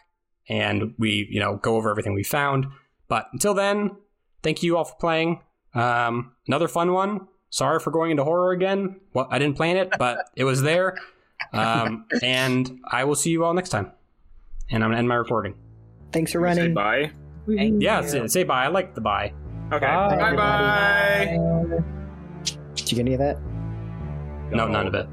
and we, you know, go over everything we found. But until then, thank you all for playing. Um, another fun one. Sorry for going into horror again. Well, I didn't plan it, but it was there. Um, and I will see you all next time. And I'm gonna end my recording. Thanks for Say running. bye. Thank Yeah, say, say bye. I like the bye. Okay. Bye, Bye bye. Did you get any of that? No, none of it.